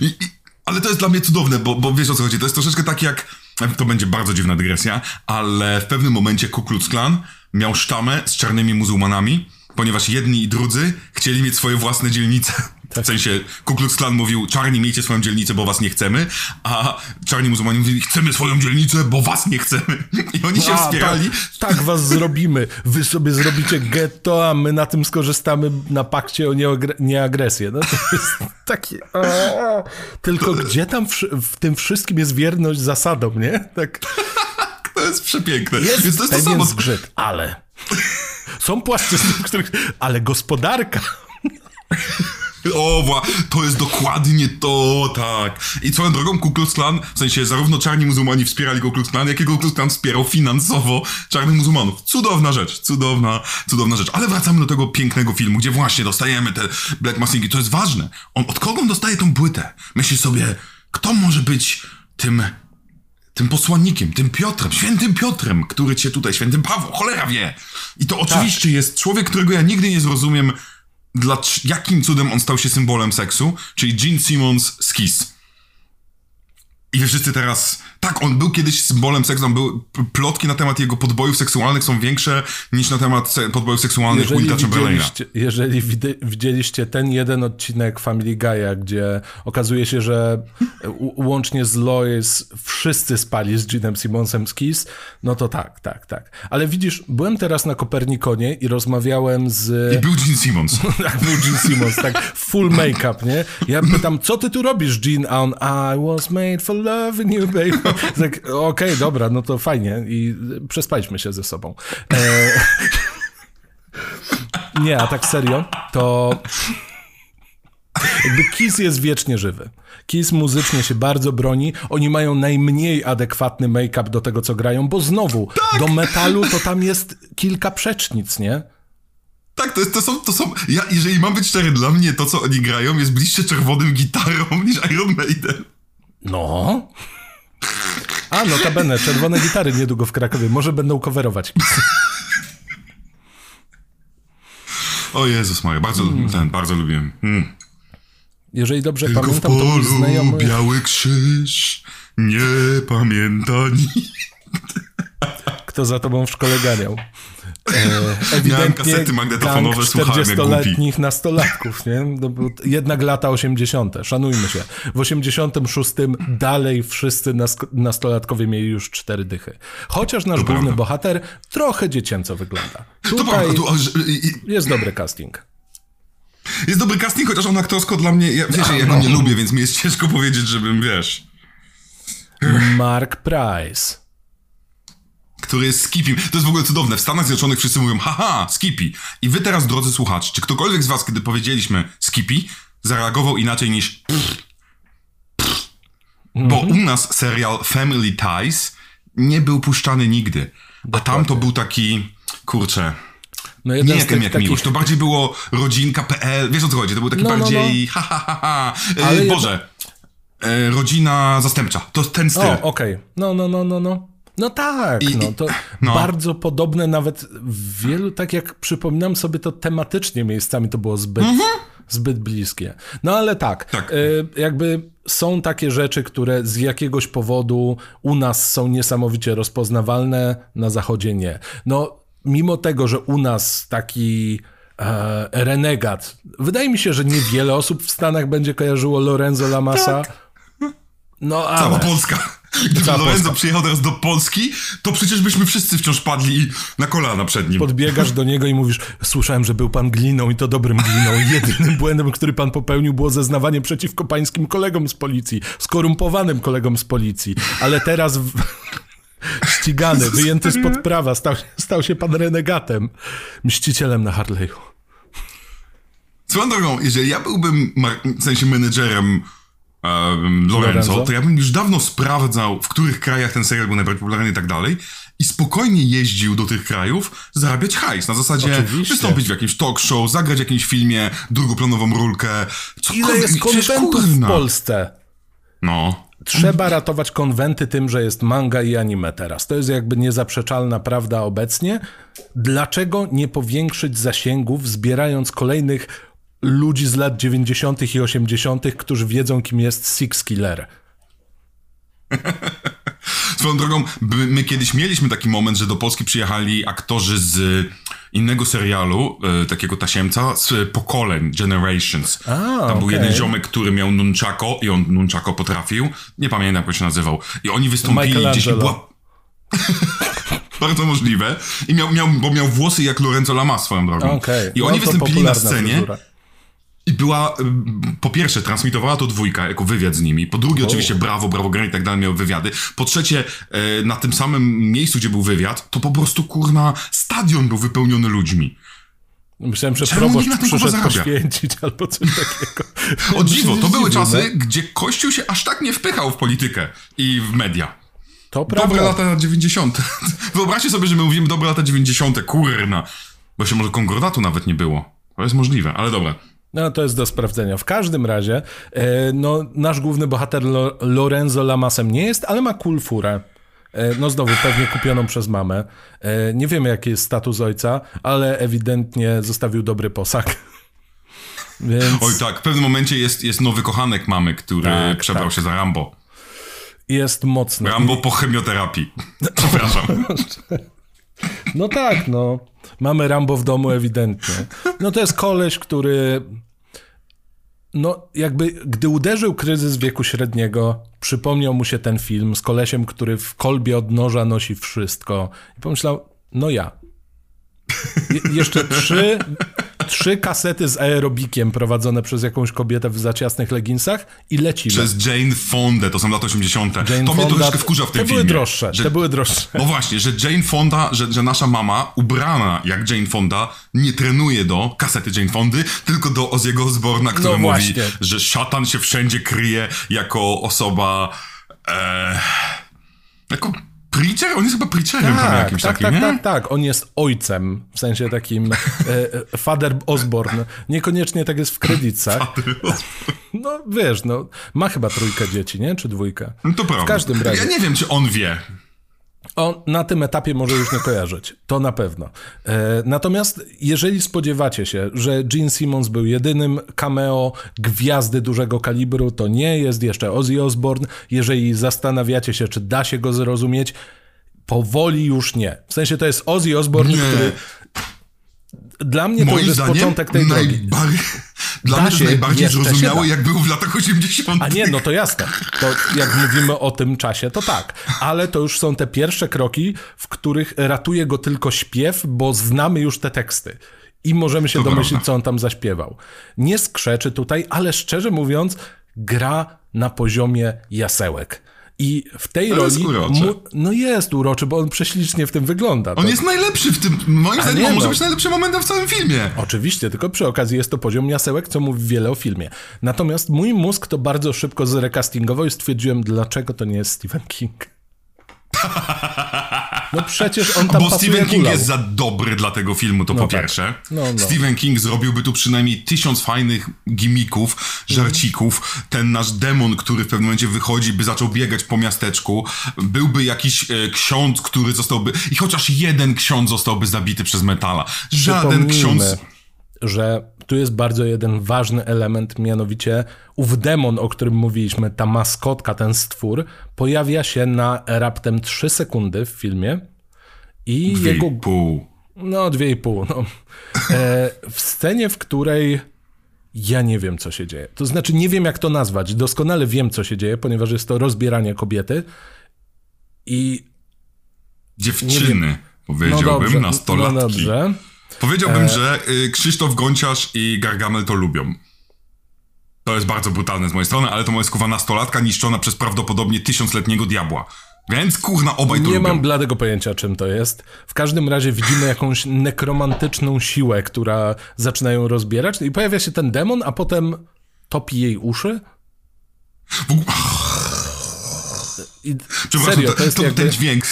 I, i, ale to jest dla mnie cudowne, bo, bo wiesz o co chodzi, to jest troszeczkę tak jak, to będzie bardzo dziwna dygresja, ale w pewnym momencie Ku Klux Klan miał sztamę z czarnymi muzułmanami ponieważ jedni i drudzy chcieli mieć swoje własne dzielnice. Tak. W sensie Ku Klux Klan mówił, czarni miejcie swoją dzielnicę, bo was nie chcemy, a czarni muzułmanie mówili, chcemy swoją dzielnicę, bo was nie chcemy. I oni się a, wspierali. Tak, tak was zrobimy. Wy sobie zrobicie getto, a my na tym skorzystamy na pakcie o nieagresję. No to jest takie... Tylko gdzie tam w, w, tym wszystkim jest wierność zasadom, nie? Tak. To jest przepiękne. Jest Więc to jest pewien to samo. zgrzyt, ale... Są płaszczyzny, w których... Ale gospodarka... O, to jest dokładnie to, tak. I swoją drogą Ku Klux Klan, w sensie zarówno czarni muzułmani wspierali Ku Klux Klan, jak i Ku Klux Klan wspierał finansowo czarnych muzułmanów. Cudowna rzecz, cudowna, cudowna rzecz. Ale wracamy do tego pięknego filmu, gdzie właśnie dostajemy te Black Massingi. To jest ważne. On, od kogo on dostaje tą płytę? Myśli sobie, kto może być tym tym posłannikiem, tym Piotrem, świętym Piotrem, który cię tutaj, świętym Pawłem, cholera wie. I to oczywiście tak. jest człowiek, którego ja nigdy nie zrozumiem, dla, jakim cudem on stał się symbolem seksu, czyli Gene Simmons z Kiss. I wy wszyscy teraz tak, on był kiedyś symbolem seksu, był, plotki na temat jego podbojów seksualnych są większe niż na temat podbojów seksualnych Ulta Chamberlaina. Jeżeli widzieliście ten jeden odcinek Family Guy'a, gdzie okazuje się, że łącznie z Lois wszyscy spali z Ginem Simmonsem z Kiss, no to tak, tak, tak. Ale widzisz, byłem teraz na Kopernikonie i rozmawiałem z... I był Gene Simmons. tak, był Gene Simmons, tak, full make-up, nie? Ja pytam, co ty tu robisz, Gene? A on, I was made for loving you, baby. tak, okej, okay, dobra, no to fajnie i przespaliśmy się ze sobą. E... Nie, a tak serio, to jakby Kiss jest wiecznie żywy. Kiss muzycznie się bardzo broni. Oni mają najmniej adekwatny make-up do tego, co grają, bo znowu, tak! do metalu to tam jest kilka przecznic, nie? Tak, to, jest, to są, to są, ja, jeżeli mam być szczery, dla mnie to, co oni grają, jest bliższe czerwonym gitarom niż Iron Maiden. No. A, notabene, czerwone gitary niedługo w Krakowie. Może będą coverować. O Jezus Maria, bardzo, hmm. ten, bardzo lubiłem. Hmm. Jeżeli dobrze Tylko pamiętam, w polu to znajomy... biały krzyż nie pamięta nikt. Kto za tobą w szkole ganiał? E, ewidentnie kasety magnetofonowe, 40-letnich nastolatków, nie? No, jednak lata 80. Szanujmy się. W 86 dalej wszyscy nastolatkowie mieli już cztery dychy. Chociaż nasz to główny prawda. bohater trochę dziecięco wygląda. Tutaj to prawda, jest dobry casting. Jest dobry casting, chociaż on aktorsko dla mnie, ja, wiesz, ja go nie lubię, więc mi jest ciężko powiedzieć, żebym, wiesz... Mark Price który jest Skippy. To jest w ogóle cudowne. W Stanach Zjednoczonych wszyscy mówią, haha, Skippy. I wy teraz, drodzy słuchacze, czy ktokolwiek z was, kiedy powiedzieliśmy Skippy, zareagował inaczej niż pff, pff. Bo u nas serial Family Ties nie był puszczany nigdy. A tam to był taki, kurczę, no nie jestem jak takich... miłość, to bardziej było rodzinka.pl, wiesz o co chodzi, to był taki no, bardziej no, no. ha, ha, ha, ha. E, Boże, e, rodzina zastępcza, to ten styl. Okej, okay. no, no, no, no, no. No tak, I, no to no. bardzo podobne nawet w wielu, tak jak przypominam sobie to tematycznie miejscami to było zbyt, mhm. zbyt bliskie. No ale tak, tak, y, jakby są takie rzeczy, które z jakiegoś powodu u nas są niesamowicie rozpoznawalne, na zachodzie nie. No mimo tego, że u nas taki e, renegat, wydaje mi się, że niewiele osób w Stanach będzie kojarzyło Lorenzo Lamasa. Tak. No, ale... Cała Polska. Gdyby Lorenzo przyjechał teraz do Polski, to przecież byśmy wszyscy wciąż padli na kolana przed nim. Podbiegasz do niego i mówisz, słyszałem, że był pan gliną i to dobrym gliną. Jedynym błędem, który pan popełnił, było zeznawanie przeciwko pańskim kolegom z policji, skorumpowanym kolegom z policji. Ale teraz... W... Ścigany, wyjęty spod prawa, stał, stał się pan renegatem, mścicielem na Harley'u. Swoją drogą, jeżeli ja byłbym w sensie menedżerem Lorenzo, Lorenzo, to ja bym już dawno sprawdzał, w których krajach ten serial był najbardziej popularny i tak dalej i spokojnie jeździł do tych krajów zarabiać hajs. Na zasadzie Oczywiście. wystąpić w jakimś talk show, zagrać w jakimś filmie, drugoplanową rulkę. Ile jest konwentów w Polsce? No. Trzeba ratować konwenty tym, że jest manga i anime teraz. To jest jakby niezaprzeczalna prawda obecnie. Dlaczego nie powiększyć zasięgów, zbierając kolejnych ludzi z lat 90. i 80., którzy wiedzą, kim jest Six Killer. Swoją drogą, my kiedyś mieliśmy taki moment, że do Polski przyjechali aktorzy z innego serialu, e, takiego tasiemca z pokoleń, Generations. A, Tam okay. był jeden ziomek, który miał nunchako i on nunchako potrafił. Nie pamiętam, jak się nazywał. I oni wystąpili gdzieś i była... Bardzo możliwe. I miał, miał, bo miał włosy jak Lorenzo Lamas swoją drogą. Okay. I oni no wystąpili na scenie. Fryzura. I była, po pierwsze, transmitowała to dwójka jako wywiad z nimi. Po drugie, oczywiście, brawo, brawo, gra i tak dalej, miał wywiady. Po trzecie, na tym samym miejscu, gdzie był wywiad, to po prostu, kurna, stadion był wypełniony ludźmi. Myślałem, że proboszcz przyszedł poświęcić albo coś takiego. O dziwo, to były czasy, gdzie Kościół się aż tak nie wpychał w politykę i w media. To prawda. Dobre lata 90. Wyobraźcie sobie, że my mówimy dobre lata 90. Kurna. Bo się może kongordatu nawet nie było. To jest możliwe, ale dobra. No to jest do sprawdzenia. W każdym razie, e, no, nasz główny bohater Lo Lorenzo Lamasem nie jest, ale ma cool furę. E, no znowu, pewnie kupioną przez mamę. E, nie wiemy, jaki jest status ojca, ale ewidentnie zostawił dobry posag. Więc... Oj tak, w pewnym momencie jest, jest nowy kochanek mamy, który tak, przebrał tak. się za Rambo. Jest mocny. Rambo po chemioterapii. Przepraszam. No tak, no. Mamy Rambo w domu ewidentnie. No to jest koleś, który no jakby gdy uderzył kryzys wieku średniego, przypomniał mu się ten film z kolesiem, który w kolbie od noża nosi wszystko i pomyślał, no ja. Je jeszcze trzy, trzy kasety z aerobikiem prowadzone przez jakąś kobietę w zaciasnych leginsach i lecimy. Przez Jane Fonda, to są lata 80. Jane to Fonda, mnie troszkę wkurza w tym te filmie. Były droższe, że, te były droższe. No właśnie, że Jane Fonda, że, że nasza mama, ubrana jak Jane Fonda, nie trenuje do kasety Jane Fondy, tylko do Ozzy'ego Osborna, który no mówi, że szatan się wszędzie kryje jako osoba... E, jako Preacher? On jest chyba preacherem tak, jakimś tak, takim, tak, nie? tak, tak. On jest ojcem, w sensie takim e, e, Father Osborne. Niekoniecznie tak jest w kredytach. No wiesz, no, ma chyba trójkę dzieci, nie? Czy dwójkę? No to prawda. W każdym razie. Ja nie wiem, czy on wie. On na tym etapie może już nie kojarzyć. To na pewno. E, natomiast jeżeli spodziewacie się, że Gene Simmons był jedynym cameo gwiazdy dużego kalibru, to nie jest jeszcze Ozzy Osbourne. Jeżeli zastanawiacie się, czy da się go zrozumieć, powoli już nie. W sensie to jest Ozzy Osbourne, nie. który dla mnie to Moim jest początek tej drogi. Dla mnie to jest najbardziej zrozumiałe, jak był w latach 80. A nie, no to jasne. To jak mówimy o tym czasie, to tak. Ale to już są te pierwsze kroki, w których ratuje go tylko śpiew, bo znamy już te teksty. I możemy się to domyślić, prawda. co on tam zaśpiewał. Nie skrzeczy tutaj, ale szczerze mówiąc, gra na poziomie jasełek. I w tej to roli. Jest mu, no jest uroczy, bo on prześlicznie w tym wygląda. On jest najlepszy w tym. Moim zdaniem nie, on może no. być najlepszym momentem w całym filmie. Oczywiście, tylko przy okazji jest to poziom jasełek, co mówi wiele o filmie. Natomiast mój mózg to bardzo szybko zrecastingował i stwierdziłem, dlaczego to nie jest Stephen King. No przecież on tam Bo Stephen King jest za dobry dla tego filmu, to No po tak. pierwsze. No, no. Stephen King zrobiłby tu przynajmniej tysiąc fajnych gimików, żarcików. Ten nasz demon, który w pewnym momencie wychodzi, by zaczął biegać po miasteczku. Byłby jakiś e, ksiądz, który zostałby... I chociaż jeden ksiądz zostałby zabity przez metala. Żaden Przypomnijmy, ksiądz... że tu jest bardzo jeden ważny element, mianowicie ów demon, o którym mówiliśmy, ta maskotka, ten stwór, pojawia się na raptem 3 sekundy w filmie i Dwie jego... i pół. No, dwie i pół. No. E, w scenie, w której ja nie wiem, co się dzieje. To znaczy, nie wiem, jak to nazwać. Doskonale wiem, co się dzieje, ponieważ jest to rozbieranie kobiety i Dziewczyny, no powiedziałbym, dobrze, nastolatki. no dobrze. Powiedziałbym, że y, Krzysztof Gonciarz i Gargamel to lubią. To jest bardzo brutalne z mojej strony, ale to moja skuwa nastolatka niszczona przez prawdopodobnie tysiącletniego diabła. Więc kurna, obaj to Nie lubią. mam bladego pojęcia, czym to jest. W każdym razie widzimy jakąś nekromantyczną siłę, która zaczyna ją rozbierać i pojawia się ten demon, a potem topi jej uszy. I Przepraszam, serio, to, to to, jakby... ten dźwięk,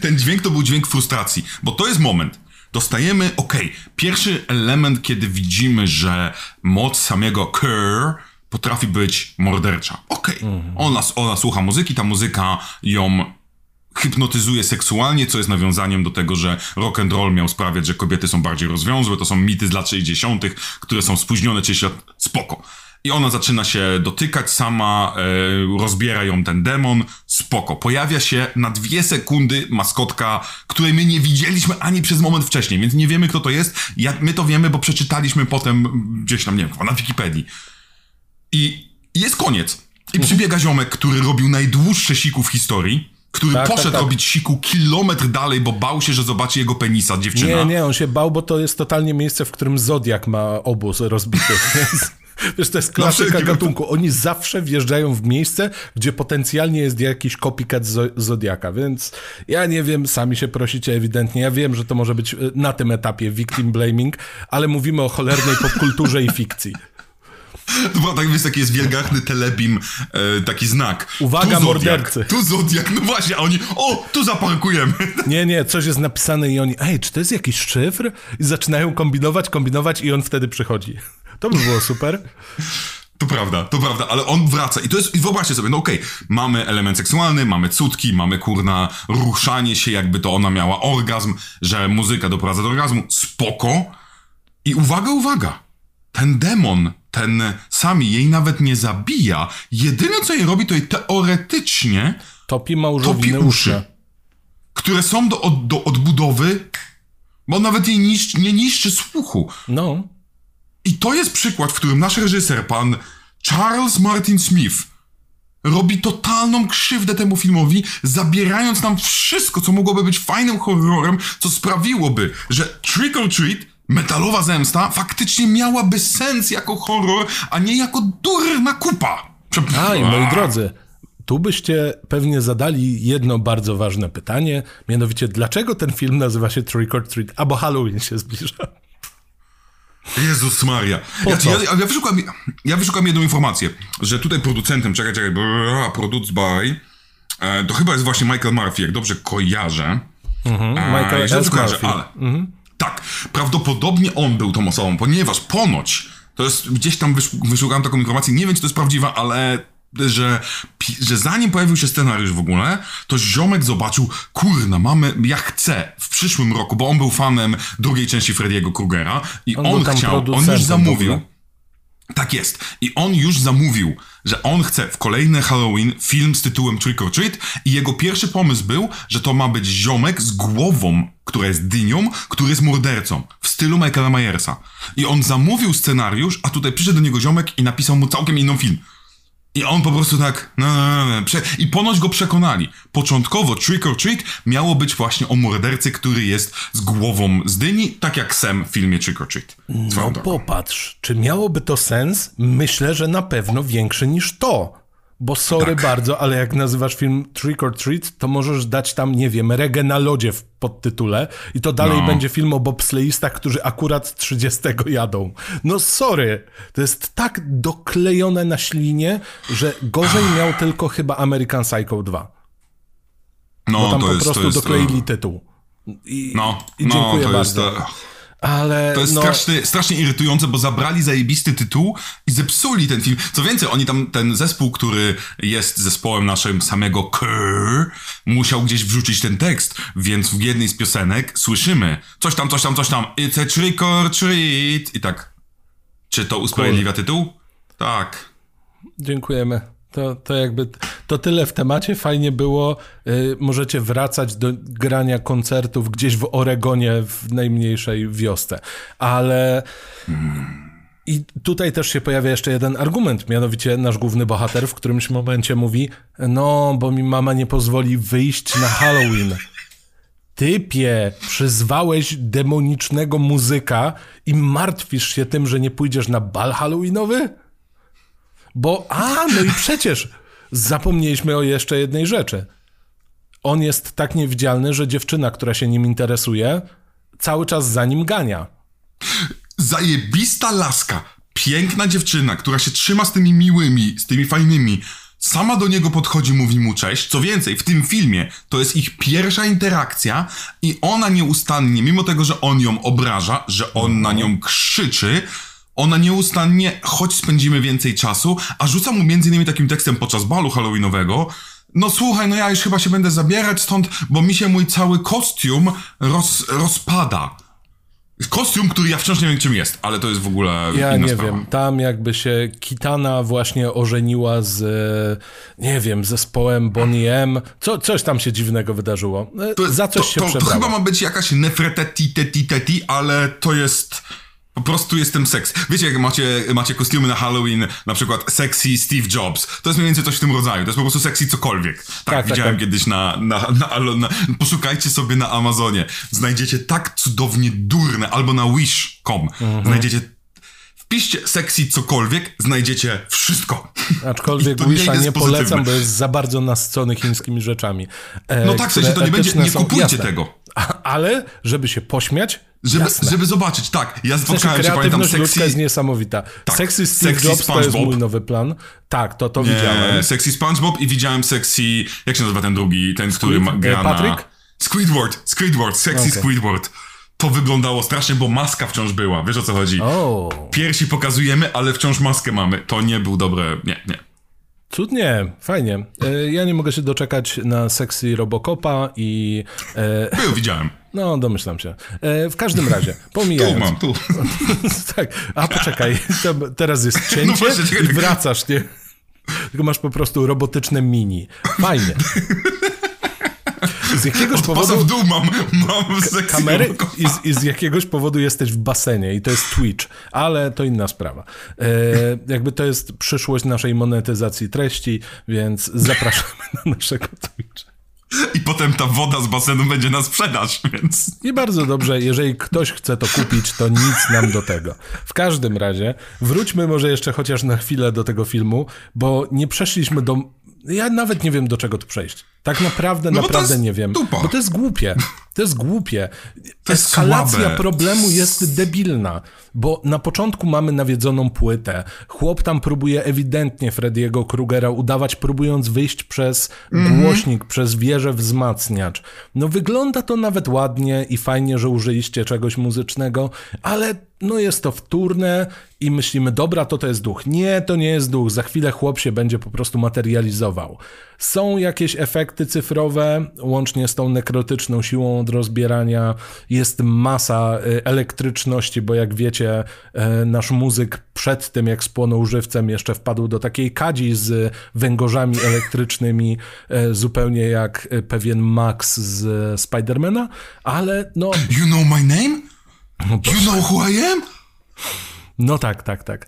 ten dźwięk to był dźwięk frustracji, bo to jest moment. Dostajemy, okej, pierwszy element, kiedy widzimy, że moc samego Kerr potrafi być mordercza. Okej, ona, ona słucha muzyki, ta muzyka ją hypnotyzuje seksualnie, co jest nawiązaniem do tego, że rock and roll miał sprawiać, że kobiety są bardziej rozwiązłe, to są mity z lat 60., które są spóźnione 30 lat. Spoko. I ona zaczyna się dotykać sama, e, rozbiera ją ten demon, spoko. Pojawia się na dwie sekundy maskotka, której my nie widzieliśmy ani przez moment wcześniej, więc nie wiemy kto to jest. Ja, my to wiemy, bo przeczytaliśmy potem gdzieś tam, nie wiem, na Wikipedii. I jest koniec. I mhm. przybiega ziomek, który robił najdłuższe siku w historii który tak, tak poszedł tak, tak. robić siku kilometr dalej, bo bał się, że zobaczy jego penisa dziewczyna. Nie, nie, on się bał, bo to jest totalnie miejsce, w którym Zodiak ma obóz rozbity. Wiesz, to jest klasyka gatunku. Oni zawsze wjeżdżają w miejsce, gdzie potencjalnie jest jakiś copycat Zodiaka, więc ja nie wiem, sami się prosicie ewidentnie. Ja wiem, że to może być e, na tym etapie victim blaming, ale mówimy o cholernej popkulturze i fikcji. Dobra, tak jest taki jest wielgachny telebim, e, taki znak. Uwaga, tu mordercy. Tu Zodiak, no właśnie, a oni, o, tu zaparkujemy. Nie, nie, coś jest napisane i oni, ej, czy to jest jakiś szyfr? I zaczynają kombinować, kombinować i on wtedy przychodzi. To by było super. To prawda, to prawda, ale on wraca i to jest, i wyobraźcie sobie, no okej, okay, mamy element seksualny, mamy cudki, mamy kurna ruszanie się, jakby to ona miała orgazm, że muzyka doprowadza do orgazmu, spoko. I uwaga, uwaga, ten demon, ten Sami jej nawet nie zabija, jedyne co jej robi, to jej teoretycznie topi małżowiny topi uszy, które są do, od, do odbudowy, bo nawet jej niszczy, nie niszczy słuchu. No. I to jest przykład, w którym nasz reżyser, pan Charles Martin Smith, robi totalną krzywdę temu filmowi, zabierając nam wszystko, co mogłoby być fajnym horrorem, co sprawiłoby, że Trick or Treat, metalowa zemsta, faktycznie miałaby sens jako horror, a nie jako durna kupa. A, i moi drodzy, tu byście pewnie zadali jedno bardzo ważne pytanie, mianowicie dlaczego ten film nazywa się Trick or Treat, albo Halloween się zbliża? Jezus Maria. Ja, ja, ja, wyszukam, ja wyszukam jedną informację, że tutaj producentem, czekaj, czekaj, produced by, e, to chyba jest właśnie Michael Murphy, jak dobrze kojarzę. Mhm, e, Michael S. Murphy. Ale, mhm. Tak, prawdopodobnie on był tą osobą, ponieważ ponoć, to jest, gdzieś tam wyszukałem taką informację, nie wiem, czy to jest prawdziwa, ale że, że zanim pojawił się scenariusz w ogóle, to ziomek zobaczył, kurna, mamy, ja chcę w przyszłym roku, bo on był fanem drugiej części Freddy'ego Krugera i on, on chciał, on już zamówił. Tak jest. I on już zamówił, że on chce w kolejny Halloween film z tytułem Trick or Treat i jego pierwszy pomysł był, że to ma być ziomek z głową, która jest dynią, który jest mordercą, w stylu Michaela Myersa. I on zamówił scenariusz, a tutaj przyszedł do niego ziomek i napisał mu całkiem inną film. I on po prostu tak, no, no, no, no i ponoć go przekonali. Początkowo Trick or Treat miało być właśnie o mordercy, który jest z głową z dyni, tak jak Sam w filmie Trick or Treat. No popatrz, czy miałoby to sens? Myślę, że na pewno większy niż to. Bo sorry tak. bardzo, ale jak nazywasz film Trick or Treat, to możesz dać tam, nie wiem, regę na lodzie w podtytule i to dalej no. będzie film o bobsleistach, którzy akurat 30 jadą. No sorry, to jest tak doklejone na ślinie, że gorzej miał tylko chyba American Psycho 2. No, Bo tam to po jest, prostu jest, dokleili tytuł. I, no, i dziękuję no, bardzo. Jest, ale. To jest no... strasznie, strasznie irytujące, bo zabrali zajebisty tytuł i zepsuli ten film. Co więcej, oni tam, ten zespół, który jest zespołem naszym samego Kerr, musiał gdzieś wrzucić ten tekst, więc w jednej z piosenek słyszymy coś tam, coś tam, coś tam. It's a trick or treat. I tak. Czy to usprawiedliwia cool. tytuł? Tak. Dziękujemy. To, to jakby to tyle w temacie. Fajnie było. Y, możecie wracać do grania koncertów gdzieś w Oregonie w najmniejszej wiosce. Ale. I tutaj też się pojawia jeszcze jeden argument, mianowicie nasz główny bohater w którymś momencie mówi: No, bo mi mama nie pozwoli wyjść na Halloween. Typie, przyzwałeś demonicznego muzyka i martwisz się tym, że nie pójdziesz na bal Halloweenowy? Bo, a, no i przecież zapomnieliśmy o jeszcze jednej rzeczy. On jest tak niewidzialny, że dziewczyna, która się nim interesuje, cały czas za nim gania. Zajebista laska, piękna dziewczyna, która się trzyma z tymi miłymi, z tymi fajnymi. Sama do niego podchodzi, mówi mu cześć. Co więcej, w tym filmie to jest ich pierwsza interakcja i ona nieustannie, mimo tego, że on ją obraża, że on na nią krzyczy, ona nieustannie, choć spędzimy więcej czasu, a rzuca mu między innymi takim tekstem podczas balu halloweenowego, no słuchaj, no ja już chyba się będę zabierać stąd, bo mi się mój cały kostium roz, rozpada. kostium, który ja wciąż nie wiem czym jest, ale to jest w ogóle Ja inna nie sprawa. wiem, tam jakby się Kitana właśnie ożeniła z, nie wiem, zespołem Bonnie M. Co, coś tam się dziwnego wydarzyło. E, To, Za coś to, się to, to chyba ma być jakaś nefreteti teti teti, ale to jest... Po prostu jestem seks. Wiecie, jak macie, macie kostiumy na Halloween, na przykład sexy Steve Jobs. To jest mniej więcej coś w tym rodzaju. To jest po prostu sexy cokolwiek. Tak, tak, widziałem tak. kiedyś na, na, na, na, na... Poszukajcie sobie na Amazonie. Znajdziecie tak cudownie durne, albo na wish.com. Mhm. Znajdziecie... Wpiszcie sexy cokolwiek, znajdziecie wszystko. Aczkolwiek nie Wisha nie pozytywne. polecam, bo jest za bardzo nasycony chińskimi rzeczami. e, No tak, w sensie to nie będzie... Nie kupujcie tego. Ale, żeby się pośmiać, Żeby, żeby zobaczyć, tak. Ja W sensie spotkałem się, pamiętam, sexy... jest niesamowita. Sexy Steve Sexy Jobs to jest SpongeBob. mój nowy plan. Tak, to, to Nie, widziałem. Sexy SpongeBob i widziałem sexy... Jak się nazywa ten drugi? Ten, który ma, gra E, na... Patrick? Squidward. Squidward. Sexy Okej. Squidward. To wyglądało strasznie, bo maska wciąż była. Wiesz o co chodzi? O, Piersi pokazujemy, ale wciąż maskę mamy. To nie był dobre... Nie, nie. Cudnie, fajnie. E, Ja nie mogę się doczekać na sexy Robocopa i... E, Był, widziałem. no, domyślam się. E, w każdym razie, Tu pomijając... mam, tu. tak, a poczekaj, teraz jest cięcie No właśnie, i wracasz, nie? Tylko masz po prostu robotyczne mini. Fajnie. Z jakiegoś powodu w dół mam, mam kamery i z, i z jakiegoś powodu jesteś w basenie i to jest Twitch, ale to inna sprawa. E, jakby to jest przyszłość naszej monetyzacji treści, więc zapraszamy na naszego Twitcha. I potem ta woda z basenu będzie na sprzedaż, więc... I bardzo dobrze, jeżeli ktoś chce to kupić, to nic nam do tego. W każdym razie, wróćmy może jeszcze chociaż na chwilę do tego filmu, bo nie przeszliśmy do. Ja nawet nie wiem, do czego tu przejść. Tak naprawdę, No naprawdę nie wiem. dupa. Bo to jest głupie. To jest głupie. To Eskalacja słabe. problemu jest debilna, bo na początku mamy nawiedzoną płytę. Chłop tam próbuje ewidentnie Freddy'ego Krugera udawać, próbując wyjść przez głośnik, przez wieżę wzmacniacz. No wygląda to nawet ładnie i fajnie, że użyliście czegoś muzycznego, ale no jest to wtórne i myślimy, dobra, to to jest duch. Nie, to nie jest duch. Za chwilę chłop się będzie po prostu materializował. Są jakieś efekty cyfrowe, łącznie z tą nekrotyczną siłą od rozbierania. Jest masa y, elektryczności, bo jak wiecie, y, nasz muzyk przed tym, jak spłonął żywcem, jeszcze wpadł do takiej kadzi z węgorzami elektrycznymi, y, zupełnie jak pewien Max z Spidermana, ale no, You know my name? You know who I am? no tak, tak, tak.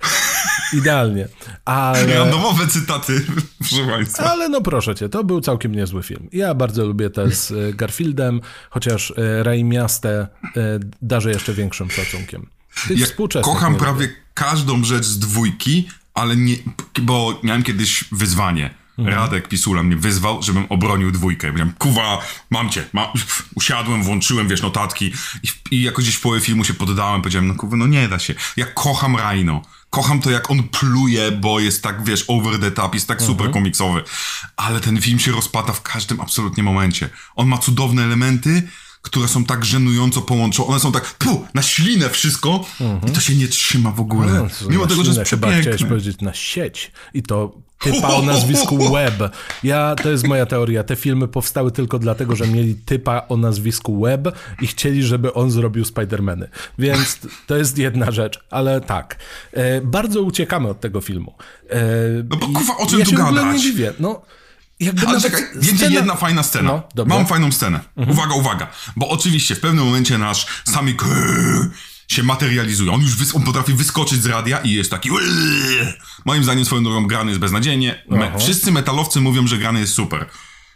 Idealnie. Ale... Randomowe cytaty, proszę państwa. Ale no proszę cię, to był całkiem niezły film. Ja bardzo lubię te z e, Garfieldem, chociaż e, Ray Miastę e, darzę jeszcze większym szacunkiem. Tych Ja kocham prawie lubię. każdą rzecz z dwójki, ale nie, bo miałem kiedyś wyzwanie. Mhm. Radek Pisula mnie wyzwał, żebym obronił dwójkę. Powiedziałem, kuwa, mam cię. Ma... Usiadłem, włączyłem, wiesz, notatki i, i jakoś gdzieś w połowie filmu się poddałem. Powiedziałem, no kuwa, no nie da się. Ja kocham Rhino. Kocham to, jak on pluje, bo jest tak, wiesz, over the top, jest tak Mhm. super komiksowy. Ale ten film się rozpada w każdym absolutnie momencie. On ma cudowne elementy, które są tak żenująco połączone. One są tak, pu, na ślinę wszystko i to się nie trzyma w ogóle. Mhm. No, Mimo tego, że jest przepiękne. powiedzieć na sieć i to typa o nazwisku Web. Ja, to jest moja teoria. Te filmy powstały tylko dlatego, że mieli typa o nazwisku Web i chcieli, żeby on zrobił Spidermany. Więc to jest jedna rzecz, ale tak. E, bardzo uciekamy od tego filmu. E, No bo kurwa, o czym ja tu gadać? nie dziwię. No, jakby Ale czekaj, scena- jedna fajna scena. No. Mam fajną scenę. Uwaga, uwaga. Bo oczywiście w pewnym momencie nasz sami się materializuje. On już wys- on potrafi wyskoczyć z radia i jest taki moim zdaniem swoją drogą grany jest beznadziejnie. Me- wszyscy metalowcy mówią, że grany jest super.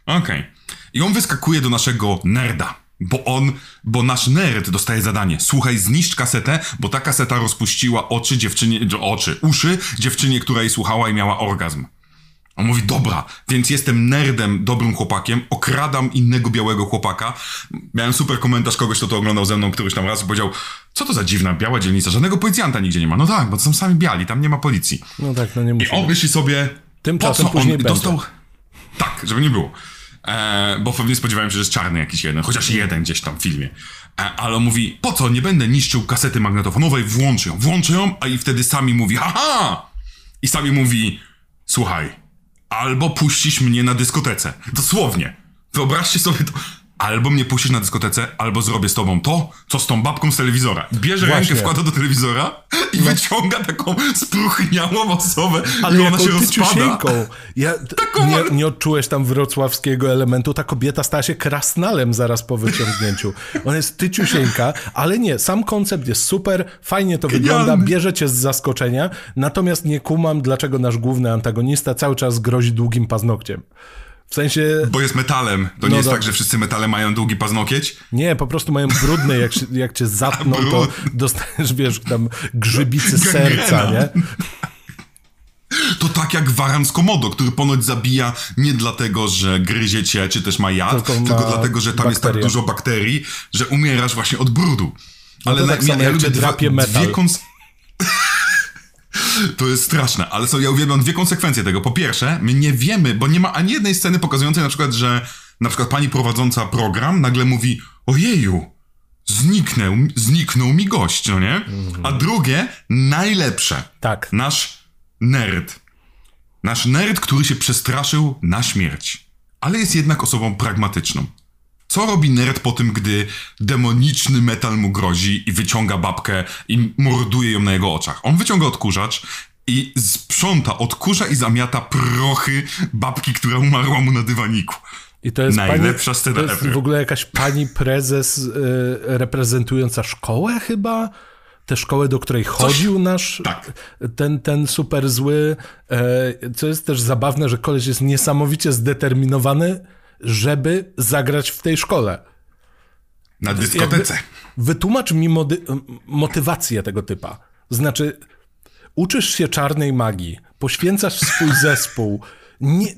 Okej. I on wyskakuje do naszego nerda. Bo on, bo nasz nerd dostaje zadanie. Słuchaj, zniszcz kasetę, bo ta kaseta rozpuściła oczy dziewczynie, oczy, uszy dziewczynie, która jej słuchała i miała orgazm. On mówi, dobra, więc jestem nerdem, dobrym chłopakiem, okradam innego białego chłopaka. Miałem super komentarz kogoś, kto to oglądał ze mną któryś tam raz i powiedział, co to za dziwna biała dzielnica, żadnego policjanta nigdzie nie ma. No tak, bo to są sami biali, tam nie ma policji. No tak, no nie I musi on myśli sobie, Tymczasem po co później on będzie. dostał... Tak, żeby nie było. E, bo pewnie spodziewałem się, że jest czarny jakiś jeden, chociaż jeden gdzieś tam w filmie. E, ale on mówi, po co, nie będę niszczył kasety magnetofonowej, włączę ją, włączę ją, a i wtedy sami mówi, haha! I sami mówi, słuchaj, albo puścisz mnie na dyskotece. Dosłownie. Wyobraźcie sobie to. Albo mnie puścisz na dyskotece, albo zrobię z tobą to, co z tą babką z telewizora. Bierze Właśnie. rękę, wkłada do telewizora i no. wyciąga taką spruchniałą osobę Ale i ona się rozpada. Ja, nie, nie odczułeś tam wrocławskiego elementu, ta kobieta stała się krasnalem zaraz po wyciągnięciu. Ona jest tyciusieńka, ale nie, sam koncept jest super, fajnie to Genialny. wygląda, bierze cię z zaskoczenia, natomiast nie kumam, dlaczego nasz główny antagonista cały czas grozi długim paznokciem. W sensie... Bo jest metalem. To nie no jest do... tak, że wszyscy metale mają długi paznokieć? Nie, po prostu mają brudne. Jak, jak cię zatną, to dostajesz, wiesz, tam grzybicy serca, nie? To tak jak waran z Komodo, który ponoć zabija nie dlatego, że gryzie cię, czy też ma jad, tylko, tylko dlatego, że tam jest tak dużo bakterii, że umierasz właśnie od brudu. No Ale no tak na, ja, ja lubię dwa, dwie kons... To jest straszne, ale co, ja uwielbiam dwie konsekwencje tego. Po pierwsze, my nie wiemy, bo nie ma ani jednej sceny pokazującej na przykład, że na przykład pani prowadząca program nagle mówi ojeju, zniknął, zniknął mi gość, no nie? A drugie, najlepsze. Tak. Nasz nerd. Nasz nerd, który się przestraszył na śmierć, ale jest jednak osobą pragmatyczną. Co robi nerd po tym, gdy demoniczny metal mu grozi i wyciąga babkę i morduje ją na jego oczach? On wyciąga odkurzacz i sprząta, odkurza i zamiata prochy babki, która umarła mu na dywaniku. I to jest Najlepsza pani, scena To jest ever. w ogóle jakaś pani prezes y, reprezentująca szkołę chyba? Tę szkołę, do której chodził Coś, nasz tak. ten, ten super zły. E, co jest też zabawne, że koleś jest niesamowicie zdeterminowany żeby zagrać w tej szkole. Na dyskotece. Jakby wytłumacz mi motywację tego typa. Znaczy, uczysz się czarnej magii, poświęcasz swój zespół. Nie,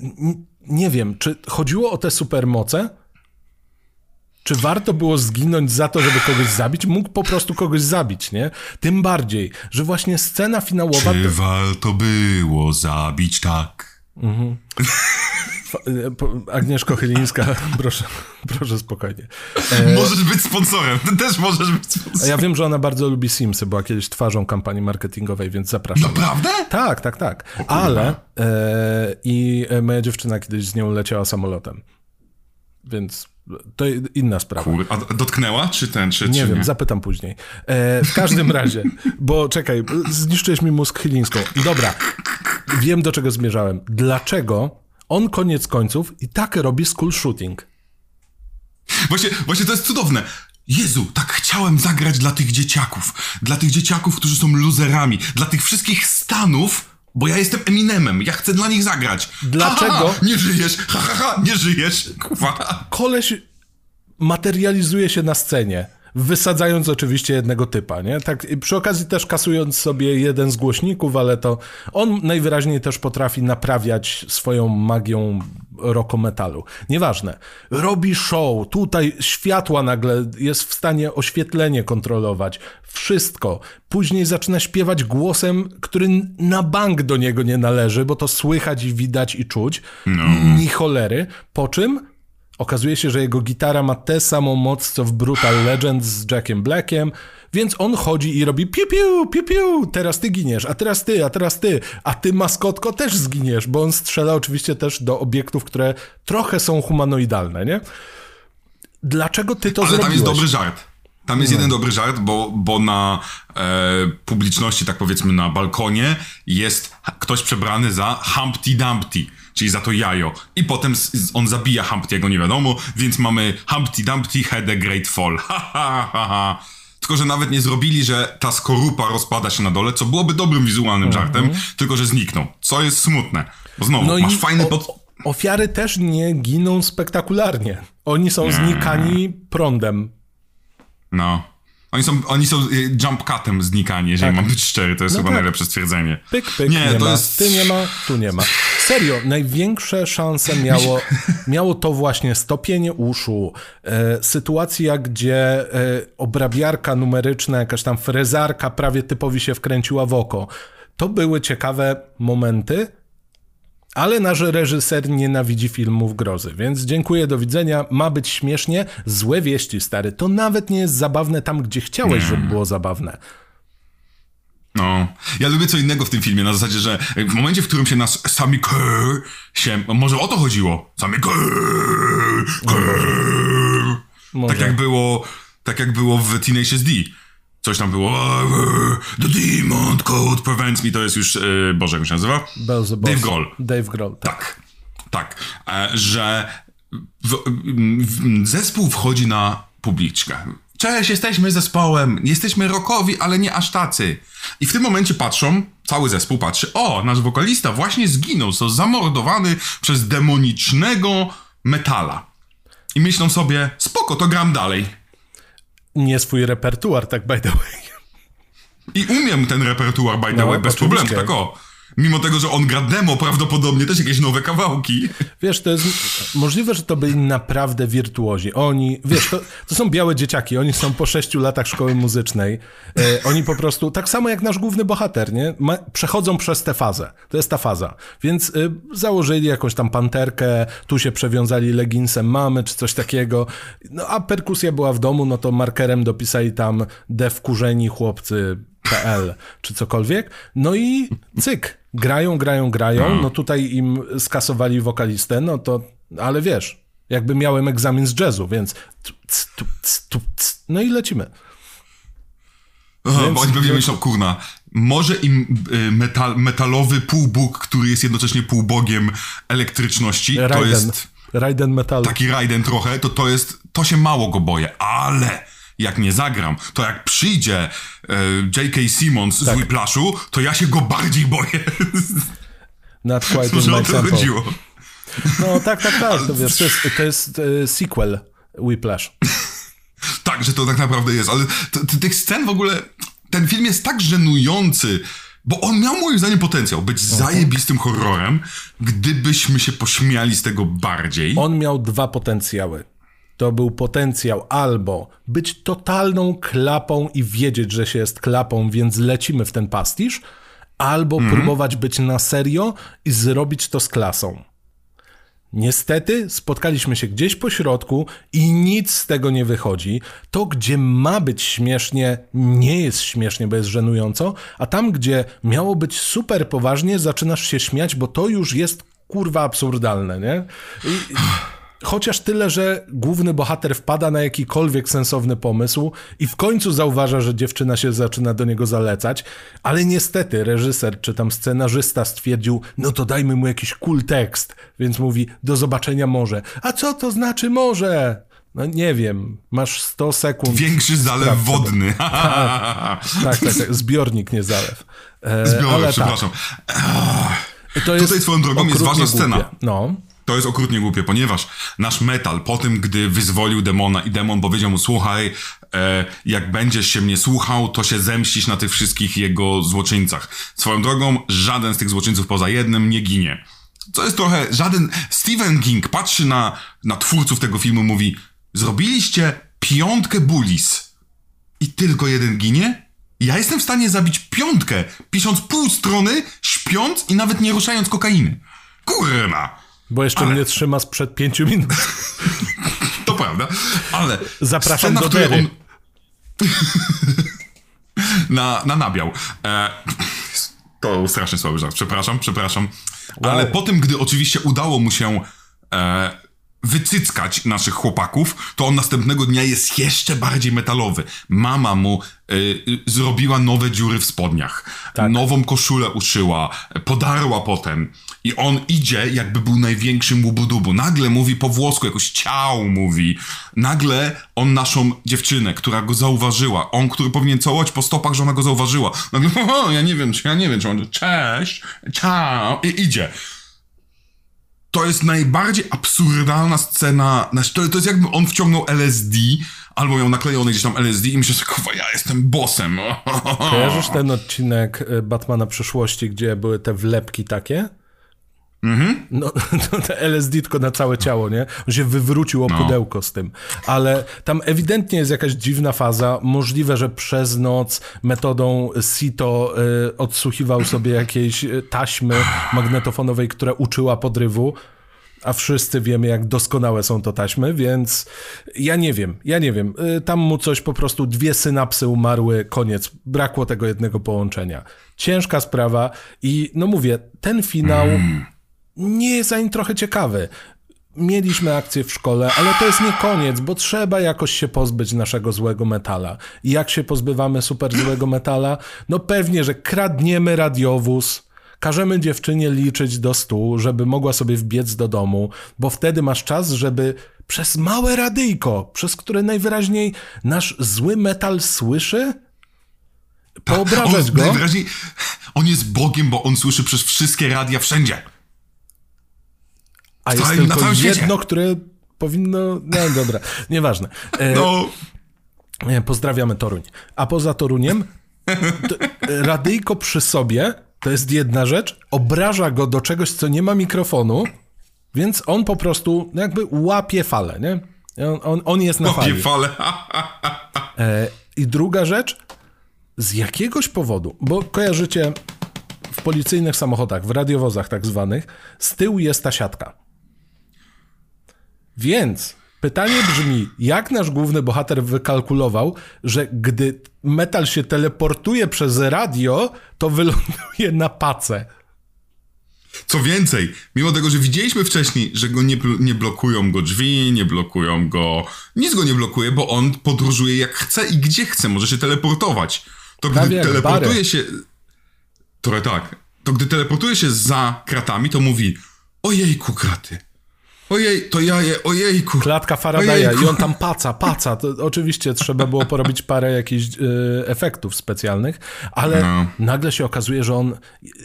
nie, wiem, czy chodziło o te supermoce? Czy warto było zginąć za to, żeby kogoś zabić? Mógł po prostu kogoś zabić, nie? Tym bardziej, że właśnie scena finałowa... Czy warto było zabić tak? Mhm. Agnieszko Chylińska, proszę, proszę spokojnie. E... Możesz być sponsorem, ty też możesz być sponsorem. Ja wiem, że ona bardzo lubi Simsy, była kiedyś twarzą kampanii marketingowej, więc zapraszam. Naprawdę? Tak, tak, tak. Ale e, i moja dziewczyna kiedyś z nią leciała samolotem. Więc to inna sprawa. Kur... A dotknęła, czy ten, czy Nie czy wiem, nie? zapytam później. E, w każdym razie, bo czekaj, zniszczyłeś mi mózg chylińską. Dobra, wiem do czego zmierzałem. Dlaczego on koniec końców i tak robi school shooting. Właśnie, właśnie to jest cudowne. Jezu, tak chciałem zagrać dla tych dzieciaków. Dla tych dzieciaków, którzy są luzerami. Dla tych wszystkich stanów, bo ja jestem Eminemem. Ja chcę dla nich zagrać. Dlaczego? Ha, ha, nie żyjesz. Ha, ha, ha, nie żyjesz. Kuwa. Koleś materializuje się na scenie wysadzając oczywiście jednego typa, nie? Tak, przy okazji też kasując sobie jeden z głośników, ale to on najwyraźniej też potrafi naprawiać swoją magią rocko metalu. Nieważne. Robi show, tutaj światła nagle jest w stanie oświetlenie kontrolować. Wszystko. Później zaczyna śpiewać głosem, który na bank do niego nie należy, bo to słychać i widać i czuć. No. Ni cholery. Po czym Okazuje się, że jego gitara ma tę samą moc, co w Brutal Legend z Jackiem Blackiem, więc on chodzi i robi piu piu, piu piu, teraz ty giniesz, a teraz ty, a teraz ty, a ty maskotko też zginiesz, bo on strzela oczywiście też do obiektów, które trochę są humanoidalne, nie? Dlaczego ty to Ale zrobiłeś? tam jest dobry żart. Tam jest no. jeden dobry żart, bo, bo na e, publiczności, tak powiedzmy na balkonie, jest ktoś przebrany za Humpty Dumpty czyli za to jajo. I potem on zabija Humpty'ego, nie wiadomo, więc mamy Humpty Dumpty had a great fall. Ha, ha, ha, ha. Tylko, że nawet nie zrobili, że ta skorupa rozpada się na dole, co byłoby dobrym wizualnym mhm. żartem, tylko, że zniknął. Co jest smutne. Bo znowu, no masz fajny pod... Ofiary też nie giną spektakularnie. Oni są nie. znikani prądem. No. Oni są, oni są y, jump cutem znikani, jeżeli tak. mam być szczery, to jest no chyba tak. najlepsze stwierdzenie. Pyk, pyk, nie, nie to ma. Jest... Ty nie ma, tu nie ma. Serio, największe szanse miało, miało to właśnie stopienie uszu, e, sytuacja, gdzie e, obrabiarka numeryczna, jakaś tam frezarka prawie typowi się wkręciła w oko. To były ciekawe momenty, ale nasz reżyser nienawidzi filmów grozy, więc dziękuję, do widzenia. Ma być śmiesznie. Złe wieści, stary. To nawet nie jest zabawne tam, gdzie chciałeś, żeby było zabawne. No, ja lubię co innego w tym filmie, na zasadzie, że w momencie, w którym się nas sami Kerr się, może o to chodziło, sami Kerr, Kerr. Tak jak było, tak jak było w Teenage SD. Coś tam było. The Demon Code Prevents Me. To jest już. Yy, Boże, jak się nazywa? Dave Grohl. Dave Grohl. Tak. Tak. tak. E, że w, w, zespół wchodzi na publiczkę. Cześć, jesteśmy zespołem, jesteśmy rockowi, ale nie aż tacy. I w tym momencie patrzą, cały zespół patrzy, o, nasz wokalista właśnie zginął, został zamordowany przez demonicznego metala. I myślą sobie, spoko, to gram dalej. Nie swój repertuar, tak by the way. I umiem ten repertuar, by the no, way, bez problemu, tak o. Mimo tego, że on gra demo, prawdopodobnie też jakieś nowe kawałki. Wiesz, to jest możliwe, że to byli naprawdę wirtuozi. Oni, wiesz, to, to są białe dzieciaki, oni są po sześciu latach szkoły muzycznej. E, oni po prostu, tak samo jak nasz główny bohater, nie? Ma, przechodzą przez tę fazę. To jest ta faza. Więc e, założyli jakąś tam panterkę, tu się przewiązali leginsem mamy, czy coś takiego. No a perkusja była w domu, no to markerem dopisali tam dev kurzeni chłopcy PL czy cokolwiek. No i cyk, grają, grają, grają. No. no tutaj im skasowali wokalistę, no to, ale wiesz, jakby miałem egzamin z jazzu, więc no i lecimy. Więc, bo oni pewnie myślą, kurna, może im y, metal, metalowy półbóg, który jest jednocześnie półbogiem elektryczności, Raiden, to jest... Raiden metal. Taki Raiden trochę, to to jest, to się mało go boję, ale jak nie zagram, to jak przyjdzie e, J.K. Simmons tak. z Whiplashu, to ja się go bardziej boję. Not quite to chodziło. No tak, tak, tak, to wiesz, to jest, to jest e, sequel Whiplash. tak, że to tak naprawdę jest, ale tych scen w ogóle, ten film jest tak żenujący, bo on miał moim zdaniem potencjał być okay. zajebistym horrorem, gdybyśmy się pośmiali z tego bardziej. On miał dwa potencjały to był potencjał albo być totalną klapą i wiedzieć, że się jest klapą, więc lecimy w ten pastisz, albo mm. próbować być na serio i zrobić to z klasą. Niestety spotkaliśmy się gdzieś po środku i nic z tego nie wychodzi. To, gdzie ma być śmiesznie, nie jest śmiesznie, bo jest żenująco, a tam, gdzie miało być super poważnie, zaczynasz się śmiać, bo to już jest kurwa absurdalne, nie? I... Chociaż tyle, że główny bohater wpada na jakikolwiek sensowny pomysł i w końcu zauważa, że dziewczyna się zaczyna do niego zalecać, ale niestety reżyser czy tam scenarzysta stwierdził, no to dajmy mu jakiś cool tekst, więc mówi, do zobaczenia może. A co to znaczy może? No nie wiem, masz 100 sekund. Większy zalew wodny. tak, tak, tak, tak, zbiornik, nie zalew. E, Zbiornik, przepraszam. Tak. To jest Tutaj swoją drogą jest ważna głupie. scena. No. To jest okrutnie głupie, ponieważ nasz metal po tym, gdy wyzwolił demona i demon powiedział mu, słuchaj, e, jak będziesz się mnie słuchał, to się zemścisz na tych wszystkich jego złoczyńcach. Swoją drogą, żaden z tych złoczyńców poza jednym nie ginie. Co jest trochę, żaden, Stephen King patrzy na, na twórców tego filmu, mówi, zrobiliście piątkę bulis i tylko jeden ginie? Ja jestem w stanie zabić piątkę, pisząc pół strony, śpiąc i nawet nie ruszając kokainy. Kurna! Bo jeszcze ale... mnie trzyma sprzed pięciu minut. To prawda, ale... Zapraszam scena, do Dery. On... na, na nabiał. E... To strasznie słaby żart, przepraszam, przepraszam. Wow. Ale po tym, gdy oczywiście udało mu się e, wycyckać naszych chłopaków, to on następnego dnia jest jeszcze bardziej metalowy. Mama mu y, y, zrobiła nowe dziury w spodniach, tak. nową koszulę uszyła, podarła potem. I on idzie, jakby był największym łubudubu. Nagle mówi po włosku, jakoś ciał mówi. Nagle on naszą dziewczynę, która go zauważyła, on, który powinien całować po stopach, że ona go zauważyła. Nagle, ja nie wiem, ja nie wiem, czy on, cześć, ciao, i idzie to jest najbardziej absurdalna scena. To, to jest jakby on wciągnął LSD, albo miał naklejony gdzieś tam LSD i myślę, że kurwa, ja jestem bossem. Kojarzysz ten odcinek y, Batmana przyszłości, gdzie były te wlepki takie? Mhm. No, to te LSD tylko na całe ciało, nie? On się wywrócił o no. pudełko z tym. Ale tam ewidentnie jest jakaś dziwna faza. Możliwe, że przez noc metodą Sito y, odsłuchiwał sobie jakieś y, taśmy magnetofonowej, które uczyła podrywu. A wszyscy wiemy, jak doskonałe są to taśmy, więc ja nie wiem, ja nie wiem. Y, tam mu coś po prostu, dwie synapsy umarły, koniec. Brakło tego jednego połączenia. Ciężka sprawa i no mówię, ten finał... Mm nie jest ani trochę ciekawy. mieliśmy akcję w szkole, ale to jest nie koniec, bo trzeba jakoś się pozbyć naszego złego metala. I jak się pozbywamy super złego metala? No pewnie, że kradniemy radiowóz, każemy dziewczynie liczyć do stu, żeby mogła sobie wbiec do domu, bo wtedy masz czas, żeby przez małe radyjko, przez które najwyraźniej nasz zły metal słyszy, poobrażać on, go. Najwyraźniej on jest Bogiem, bo on słyszy przez wszystkie radia wszędzie. A jest tylko jedno, świecie. które powinno... No dobra, nieważne. E, No, Nie, Pozdrawiamy Toruń. A poza Toruniem, to, radyjko przy sobie to jest jedna rzecz, obraża go do czegoś, co nie ma mikrofonu, więc on po prostu jakby łapie falę, nie? On, on, on jest na kopie fali. fale. E, I druga rzecz, z jakiegoś powodu, bo kojarzycie w policyjnych samochodach, w radiowozach tak zwanych, z tyłu jest ta siatka. Więc pytanie brzmi, jak nasz główny bohater wykalkulował, że gdy metal się teleportuje przez radio, to wyląduje na pacę. Co więcej, mimo tego, że widzieliśmy wcześniej, że go nie, nie blokują go drzwi, nie blokują go. Nic go nie blokuje, bo on podróżuje jak chce i gdzie chce, może się teleportować. To Prawie gdy jak teleportuje się. Trochę tak. To gdy teleportuje się za kratami, to mówi: Ojejku, kraty. Ojej, to ja je, ojejku. Klatka Faradaya Ojejku. i on tam paca, paca. To oczywiście trzeba było porobić parę jakichś e, efektów specjalnych, ale No. nagle się okazuje, że on,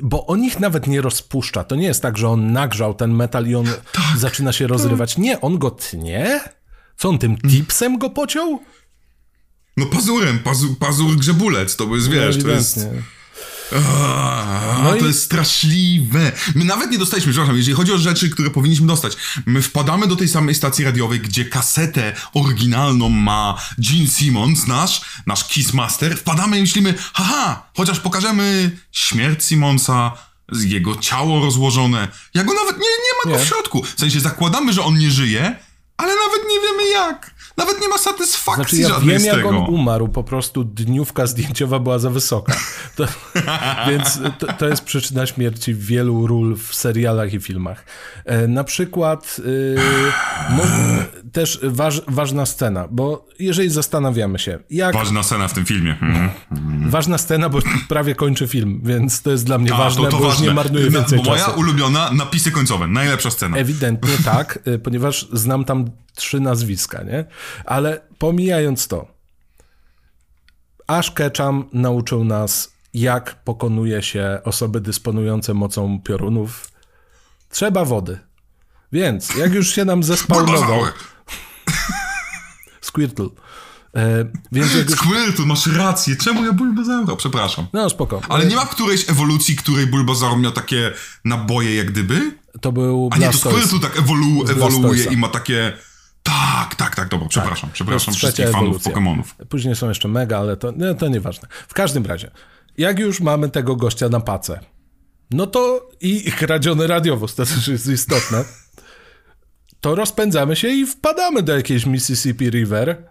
bo on ich nawet nie rozpuszcza. To nie jest tak, że on nagrzał ten metal i on Tak. zaczyna się rozrywać. Nie, on go tnie? Co on tym tipsem go pociął? No pazurem, pazur, pazur grzebulec, to jest, wiesz, to jest... No to i- jest straszliwe. My nawet nie dostaliśmy, przepraszam, jeżeli chodzi o rzeczy, które powinniśmy dostać, my wpadamy do tej samej stacji radiowej, gdzie kasetę oryginalną ma Gene Simmons, nasz, nasz Kissmaster, wpadamy i myślimy, haha, chociaż pokażemy śmierć Simmonsa, jego ciało rozłożone. Ja go nawet, nie, nie ma go Nie. w środku. W sensie zakładamy, że on nie żyje, ale nawet nie wiemy jak. Nawet nie ma satysfakcji Znaczy ja żadnej wiem, z jak tego. on umarł, po prostu dniówka zdjęciowa była za wysoka. To, więc to, to jest przyczyna śmierci wielu ról w serialach i filmach. E, na przykład y, no, też waż, ważna scena, bo jeżeli zastanawiamy się, jak... Ważna scena w tym filmie. Mhm. Ważna scena, bo prawie kończy film, więc to jest dla mnie A, ważne, bo już nie marnuję więcej bo moja czasu. ulubiona, napisy końcowe, najlepsza scena. Ewidentnie tak, y, ponieważ znam tam trzy nazwiska, nie? Ale pomijając to, Ash Ketchum nauczył nas, jak pokonuje się osoby dysponujące mocą piorunów. Trzeba wody. Więc, jak już się nam. Bulbazaury. Squirtle. E, więc jak już... Squirtle, masz rację. Czemu ja Bulbazaura? Przepraszam. No spoko. Ale nie ma którejś ewolucji, której Bulbazaur miał takie naboje jak gdyby? To był A nie, to. Squirtle tak ewolu- ewoluuje i ma takie... Tak, tak, tak, dobra, przepraszam. Przepraszam To jest wszystkich fanów. Pokemonów. Później są jeszcze mega, ale to, nie, to nieważne. W każdym razie, jak już mamy tego gościa na pacę, no to i kradziony radiowóz, to też jest istotne, to rozpędzamy się i wpadamy do jakiejś Mississippi River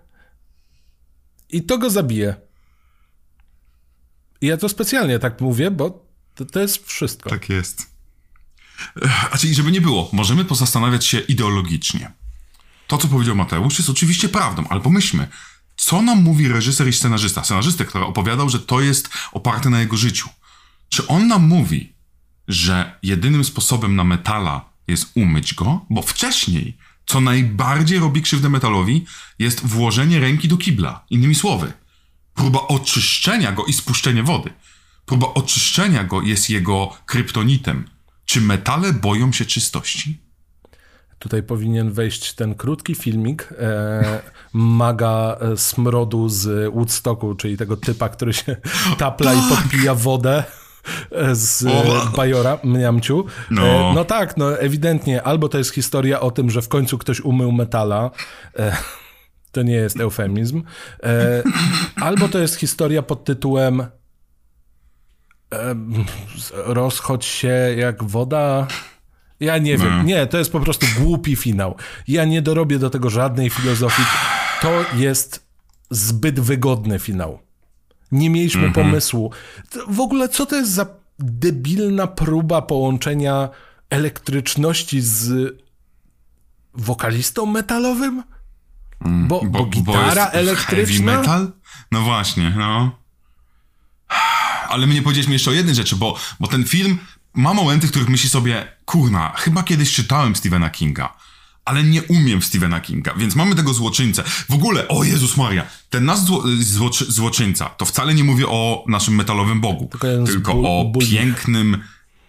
i to go zabije. I ja to specjalnie tak mówię, bo to, to jest wszystko. Tak jest. Ech, A czyli, żeby nie było, możemy pozastanawiać się ideologicznie. To, co powiedział Mateusz, jest oczywiście prawdą, ale pomyślmy, co nam mówi reżyser i scenarzysta? Scenarzystę, który opowiadał, że to jest oparte na jego życiu. Czy on nam mówi, że jedynym sposobem na metala jest umyć go? Bo wcześniej, co najbardziej robi krzywdę metalowi, jest włożenie ręki do kibla. Innymi słowy, próba oczyszczenia go i spuszczenie wody. Próba oczyszczenia go jest jego kryptonitem. Czy metale boją się czystości? Tutaj powinien wejść ten krótki filmik e, maga e, smrodu z Woodstocku, czyli tego typa, który się tapla i podpija wodę z e. Bajora, mniamciu. No. E, no tak, no ewidentnie, albo to jest historia o tym, że w końcu ktoś umył metala, e, to nie jest eufemizm, e, albo to jest historia pod tytułem e, rozchodź się jak woda... Ja nie wiem. Nie, to jest po prostu głupi finał. Ja nie dorobię do tego żadnej filozofii. To jest zbyt wygodny finał. Nie mieliśmy pomysłu. To W ogóle co to jest za debilna próba połączenia elektryczności z wokalistą metalowym? Mm, bo, bo, bo gitara bo elektryczna? Heavy metal? No właśnie, no. Ale my nie powiedzieliśmy jeszcze o jednej rzeczy, bo, bo ten film ma momenty, w których myśli sobie, kurna, chyba kiedyś czytałem Stephena Kinga, ale nie umiem Stephena Kinga, więc mamy tego złoczyńcę. W ogóle, o Jezus Maria, ten nasz zło, złoczy, złoczyńca, to wcale nie mówię o naszym metalowym bogu, tylko, tylko o pięknym,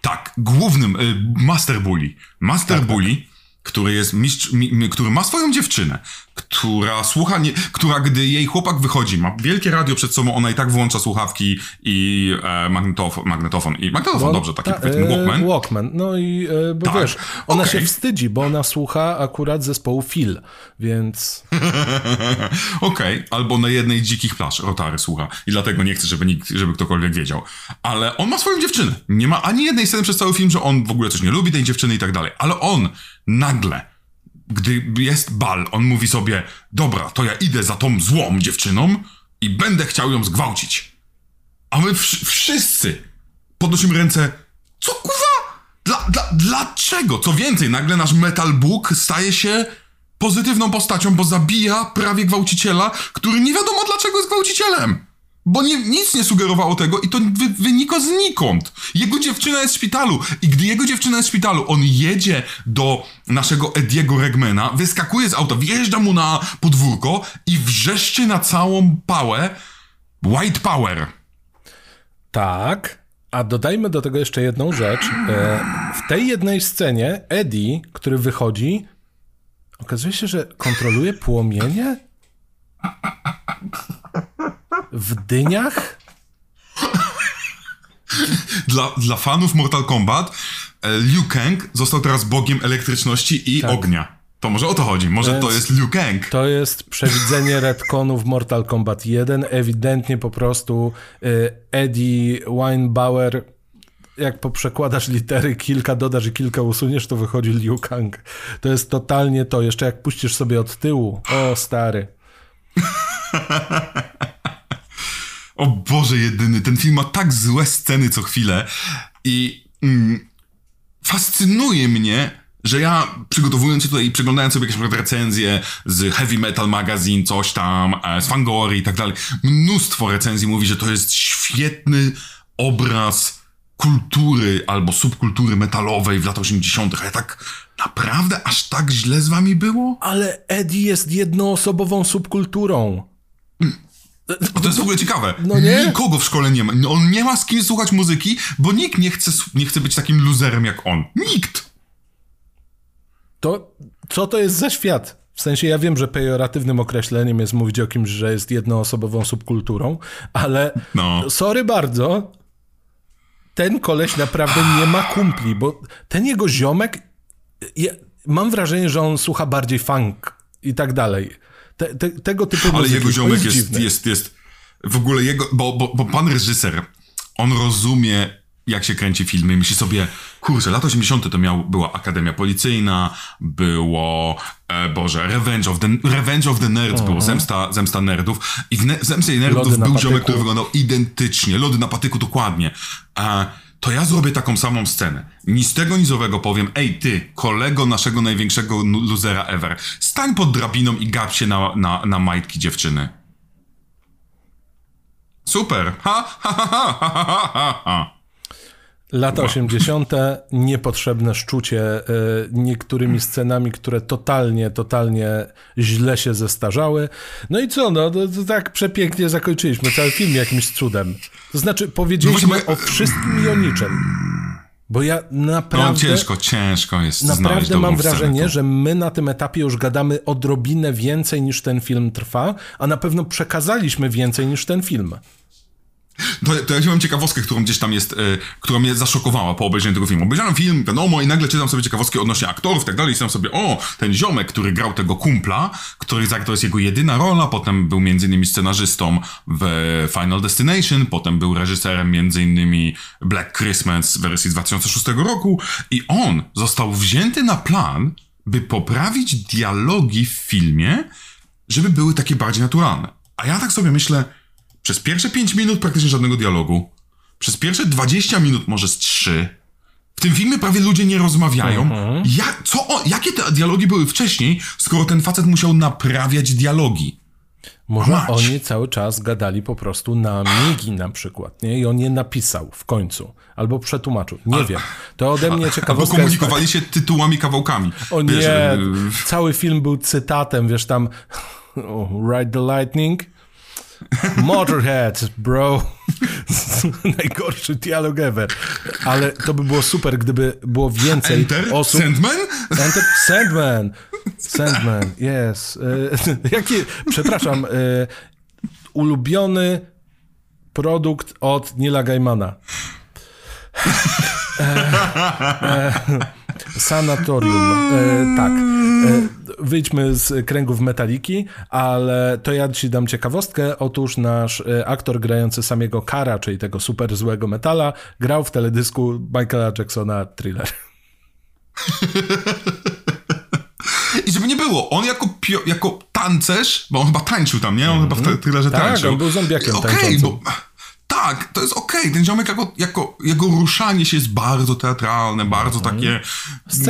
tak, głównym, y, Master Bully. Master tak, tak. Bully, tak który jest mistrz, mi, który ma swoją dziewczynę, która słucha, nie, która gdy jej chłopak wychodzi, ma wielkie radio przed sobą, ona i tak włącza słuchawki i e, magnetofon, magnetofon, i magnetofon, dobrze, taki ta, e, Walkman. Walkman, no i, e, bo tak. wiesz, ona okay. się wstydzi, bo ona słucha akurat zespołu Phil, więc... Okej, okay. albo na jednej dzikich plaż Rotary słucha i dlatego nie chce, żeby nikt, żeby ktokolwiek wiedział. Ale on ma swoją dziewczynę. Nie ma ani jednej sceny przez cały film, że on w ogóle coś nie lubi tej dziewczyny i tak dalej, ale on nagle, gdy jest bal, on mówi sobie, dobra, to ja idę za tą złą dziewczyną i będę chciał ją zgwałcić. A my wszyscy podnosimy ręce, co kuwa? Dla, dla, dlaczego? Co więcej, nagle nasz Metal Book staje się pozytywną postacią, bo zabija prawie gwałciciela, który nie wiadomo dlaczego jest gwałcicielem. Bo nie, nic nie sugerowało tego i to wy, wynika znikąd. Jego dziewczyna jest w szpitalu i gdy jego dziewczyna jest w szpitalu, on jedzie do naszego Ediego Regmana, wyskakuje z auta, wjeżdża mu na podwórko i wrzeszczy na całą pałę White Power. Tak, a dodajmy do tego jeszcze jedną rzecz. E, w tej jednej scenie Eddie, który wychodzi, okazuje się, że kontroluje płomienie? W dyniach? Dla, dla fanów Mortal Kombat e, Liu Kang został teraz bogiem elektryczności i tak. ognia. To może o to chodzi. Może Więc to jest Liu Kang. To jest przewidzenie retconu w Mortal Kombat 1. Ewidentnie po prostu y, Eddie Weinbauer jak poprzekładasz litery, kilka dodasz i kilka usuniesz, to wychodzi Liu Kang. To jest totalnie to. Jeszcze jak puścisz sobie od tyłu. O, stary. O Boże jedyny, ten film ma tak złe sceny co chwilę i mm, fascynuje mnie, że ja przygotowując się tutaj i przeglądając sobie jakieś recenzje z Heavy Metal Magazine, coś tam, e, z Fangory i tak dalej, mnóstwo recenzji mówi, że to jest świetny obraz kultury albo subkultury metalowej w latach 80., a ja tak naprawdę aż tak źle z wami było? Ale Eddie jest jednoosobową subkulturą. To jest w ogóle ciekawe. No nie? Nikogo w szkole nie ma. On nie ma z kim słuchać muzyki, bo nikt nie chce, nie chce być takim luzerem jak on. Nikt! To co to jest za świat? W sensie ja wiem, że pejoratywnym określeniem jest mówić o kimś, że jest jednoosobową subkulturą, ale no. sorry bardzo, ten koleś naprawdę nie ma kumpli, bo ten jego ziomek, ja, mam wrażenie, że on słucha bardziej funk i tak dalej. Te, te, tego typu Ale jego ziomek jest, jest, jest, jest, w ogóle jego, bo, bo, bo pan reżyser, on rozumie jak się kręci filmy i myśli sobie, kurczę, lata 80. to miał, była Akademia Policyjna, było, e, Boże, Revenge of the, Revenge of the Nerds, było Zemsta, Zemsta Nerdów i w ne, Zemstie Nerdów Lody był ziomek, który wyglądał identycznie, Lody na patyku dokładnie. E, to ja zrobię taką samą scenę. Ni z tego nizowego powiem, ej ty, kolego naszego największego luzera ever, stań pod drabiną i gap się na, na, na majtki dziewczyny. Super! Ha, ha, ha, ha, ha, ha, ha. Lata 80. niepotrzebne szczucie y, niektórymi scenami, które totalnie, totalnie źle się zestarzały. No i co, no tak przepięknie zakończyliśmy cały film jakimś cudem. To znaczy powiedzieliśmy o wszystkim i o niczym. Bo ja naprawdę... No ciężko, ciężko jest Naprawdę mam wrażenie, że my na tym etapie już gadamy odrobinę więcej niż ten film trwa, a na pewno przekazaliśmy więcej niż ten film. To, to ja mam ciekawostkę, którą gdzieś tam jest, y, która mnie zaszokowała po obejrzeniu tego filmu. Obejrzałem film, wiadomo, i nagle czytam sobie ciekawostki odnośnie aktorów tak dalej, i czytam sobie, o, ten ziomek, który grał tego kumpla, który to jest jego jedyna rola, potem był między innymi scenarzystą w Final Destination, potem był reżyserem między innymi Black Christmas w wersji z 2006 roku i on został wzięty na plan, by poprawić dialogi w filmie, żeby były takie bardziej naturalne. A ja tak sobie myślę, przez pierwsze 5 minut praktycznie żadnego dialogu. Przez pierwsze 20 minut może z 3. W tym filmie prawie ludzie nie rozmawiają. Mhm. Ja, co o, jakie te dialogi były wcześniej, skoro ten facet musiał naprawiać dialogi? Może Mać. oni cały czas gadali po prostu na migi na przykład, nie? I on je napisał w końcu. Albo przetłumaczył. Nie wiem. To ode mnie ciekawostka Albo komunikowali się tytułami, kawałkami. O nie, wiesz, y, cały film był cytatem, wiesz, tam Ride the Lightning, Motorhead, bro. Najgorszy dialog ever. Ale to by było super, gdyby było więcej Enter? osób. Sandman? Enter? Sandman. Sandman, yes. E, jaki, przepraszam, e, ulubiony produkt od Nila Gaimana. E, e, sanatorium. E, tak. E, wyjdźmy z kręgów metaliki, ale to ja ci dam ciekawostkę. Otóż nasz aktor grający samego Kara, czyli tego super złego metala, grał w teledysku Michaela Jacksona Thriller. I żeby nie było, on jako, jako tancerz, bo on chyba tańczył tam, nie? On mm -hmm. chyba w trailerze tak, tańczył. Tak, on był zombiakiem okay, bo tak, to jest okej. Okay. Ten ziomek jako, jako, jego ruszanie się jest bardzo teatralne, bardzo mm. takie,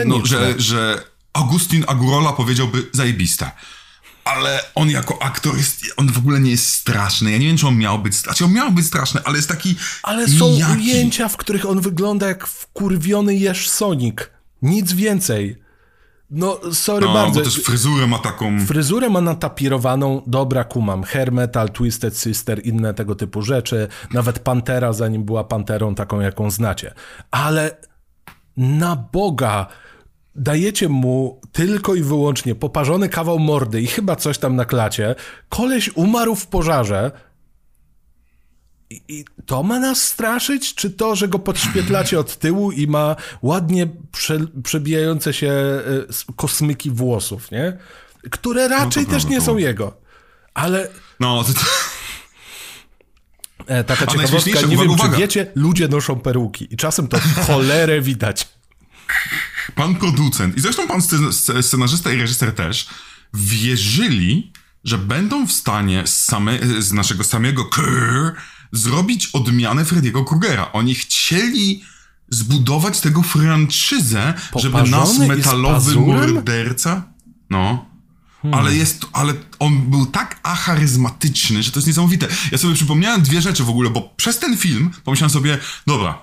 no, że, że Augustin Agurola powiedziałby zajebiste. Ale on jako aktor jest, on w ogóle nie jest straszny. Ja nie wiem, czy on miał być straszny. On miał być straszny, ale jest taki Ale są ujęcia, w których on wygląda jak wkurwiony jeż Sonic. Nic więcej. No, sorry no, bardzo. bo też fryzurę ma taką... Fryzurę ma natapirowaną, dobra, kumam. Hair metal, Twisted Sister, inne tego typu rzeczy. Nawet Pantera, zanim była Panterą taką, jaką znacie. Ale na Boga dajecie mu tylko i wyłącznie poparzony kawał mordy i chyba coś tam na klacie. Koleś umarł w pożarze, i, I, to ma nas straszyć, czy to, że go podświetlacie od tyłu i ma ładnie prze, przebijające się e, kosmyki włosów, nie? Które raczej no też nie są jego. Ale... No, to... E, taka ciekawostka, nie wiem, uwaga. czy wiecie, ludzie noszą peruki i czasem to cholerę widać. Pan producent i zresztą pan scenarzysta i reżyser też wierzyli, że będą w stanie z, same, z naszego samego Kerr zrobić odmianę Freddy'ego Krugera. Oni chcieli zbudować tego franczyzę, żeby nas metalowy morderca... No. Hmm. Ale jest, ale on był tak acharyzmatyczny, że to jest niesamowite. Ja sobie przypomniałem dwie rzeczy w ogóle, bo przez ten film pomyślałem sobie, dobra,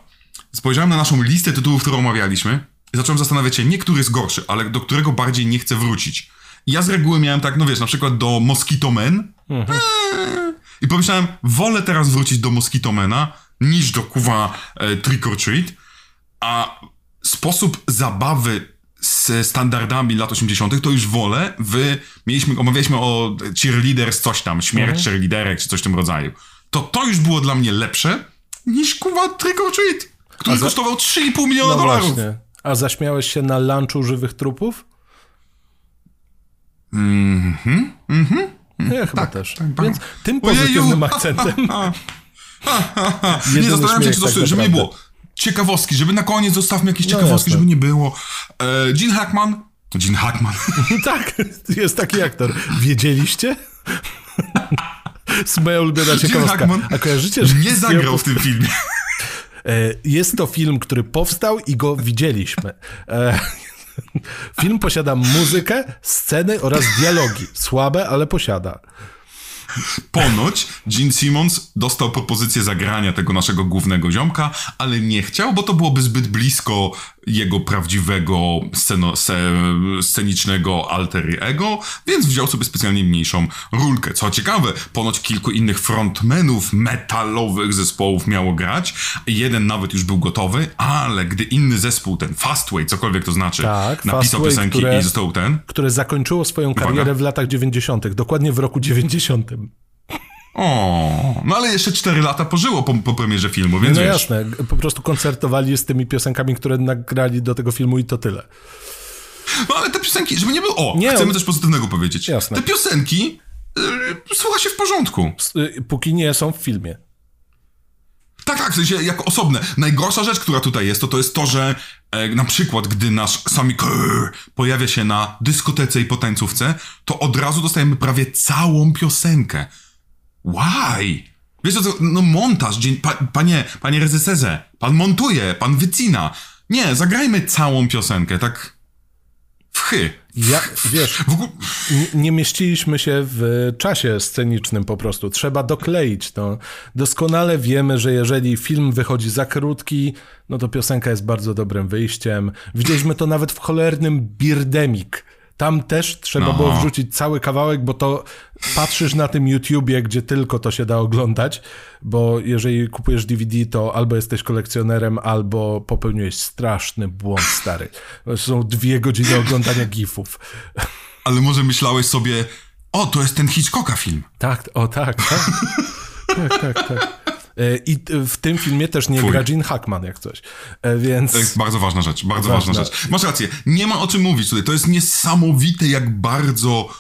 spojrzałem na naszą listę tytułów, którą omawialiśmy i zacząłem zastanawiać się, nie który jest gorszy, ale do którego bardziej nie chcę wrócić. I ja z reguły miałem tak, no wiesz, na przykład do Mosquito Man, mhm. eee, i pomyślałem, wolę teraz wrócić do Mosquitomena niż do kuwa e, Trick or Treat, a sposób zabawy z standardami lat 80. to już wolę. Wy mieliśmy, omawialiśmy o cheerleaders, coś tam, śmierć mhm. cheerleaderek czy coś w tym rodzaju. To to już było dla mnie lepsze niż kuwa Trick or Treat, który za... kosztował 3,5 miliona no dolarów. Właśnie. A zaśmiałeś się na lunchu żywych trupów? Mhm, mhm. Ja chyba tak, też. Tak, Więc tym pozytywnym Ojeju. akcentem. nie zastanawiam się, czy to tak żeby nie było. Ciekawostki, żeby na koniec zostawmy jakieś no ciekawostki, jasne. żeby nie było. E, Gene Hackman. To Gene Hackman. tak, jest taki aktor. Wiedzieliście? Moja ulubiona ciekawostka. A kojarzycie, że... Nie zagrał w tym filmie. E, jest to film, który powstał i go widzieliśmy. Film posiada muzykę, sceny oraz dialogi. Słabe, ale posiada. Ponoć Gene Simmons dostał propozycję zagrania tego naszego głównego ziomka, ale nie chciał, bo to byłoby zbyt blisko jego prawdziwego sceno, scenicznego alter ego, więc wziął sobie specjalnie mniejszą rulkę. Co ciekawe, ponoć kilku innych frontmenów metalowych zespołów miało grać. Jeden nawet już był gotowy, ale gdy inny zespół, ten Fastway, cokolwiek to znaczy, tak, napisał Fastway, piosenki które, i został ten... Które zakończyło swoją karierę Uwaga. w latach 90., dokładnie w roku 90. O, no ale jeszcze 4 lata pożyło po, po premierze filmu, więc No wiesz. jasne, po prostu koncertowali z tymi piosenkami, które nagrali do tego filmu i to tyle. No ale te piosenki, żeby nie było... O, nie, chcemy on... coś pozytywnego powiedzieć. Jasne. Te piosenki yy, słucha się w porządku. Y, póki nie są w filmie. Tak, tak, w sensie jako osobne. Najgorsza rzecz, która tutaj jest, to to jest to, że e, na przykład, gdy nasz Sami Kerr pojawia się na dyskotece i po tańcówce, to od razu dostajemy prawie całą piosenkę. Why? Wiesz co, no montaż, dzień, pa, panie, panie rezyserze, pan montuje, pan wycina. Nie, zagrajmy całą piosenkę, tak w chy. Ja, wiesz, nie, nie, mieściliśmy się w czasie scenicznym po prostu. Trzeba dokleić to. Doskonale wiemy, że jeżeli film wychodzi za krótki, no to piosenka jest bardzo dobrym wyjściem. Widzieliśmy to nawet w cholernym Birdemic tam też trzeba Aha. było wrzucić cały kawałek, bo to patrzysz na tym YouTubie, gdzie tylko to się da oglądać, bo jeżeli kupujesz DVD, to albo jesteś kolekcjonerem, albo popełniłeś straszny błąd, stary. Są dwie godziny oglądania gifów. Ale może myślałeś sobie, o, to jest ten Hitchcocka film. Tak, o tak, tak. tak, tak, tak. E, I w tym filmie też nie Fuj. gra Gene Hackman jak coś. E, więc... To jest bardzo ważna rzecz, bardzo ważna. ważna rzecz. Masz rację, nie ma o czym mówić tutaj. To jest niesamowite, jak bardzo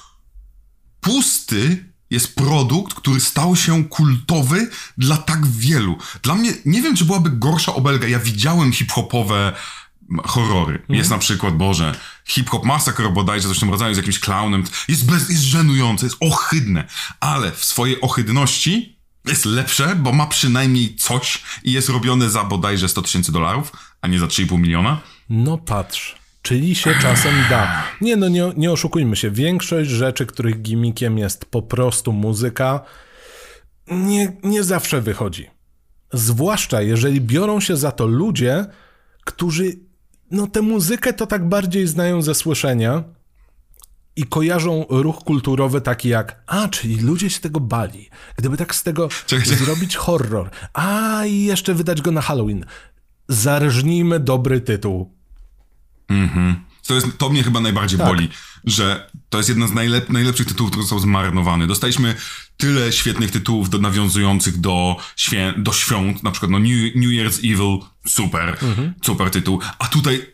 pusty jest produkt, który stał się kultowy dla tak wielu. Dla mnie, nie wiem, czy byłaby gorsza obelga. Ja widziałem hip-hopowe horrory. Mm. Jest na przykład, Boże, Hip Hop Massacre bodajże coś w tym rodzaju z jakimś clownem. Jest, bez, jest żenujące, jest ohydne. Ale w swojej ohydności jest lepsze, bo ma przynajmniej coś i jest robione za bodajże 100 tysięcy dolarów, a nie za 3,5 miliona. No patrz. Czyli się czasem da. Nie no, nie, nie oszukujmy się. Większość rzeczy, których gimikiem jest po prostu muzyka, nie, nie zawsze wychodzi. Zwłaszcza jeżeli biorą się za to ludzie, którzy no tę muzykę to tak bardziej znają ze słyszenia, i kojarzą ruch kulturowy taki jak, a, czyli ludzie się tego bali. Gdyby tak z tego czekaj, zrobić horror, a i jeszcze wydać go na Halloween. Zarżnijmy dobry tytuł. Mhm. To, jest, to mnie chyba najbardziej tak. boli, że to jest jeden z najlep najlepszych tytułów, które został zmarnowany. Dostaliśmy tyle świetnych tytułów do, nawiązujących do, świę do świąt, na przykład no New, New Year's Evil, super, mhm. super tytuł, a tutaj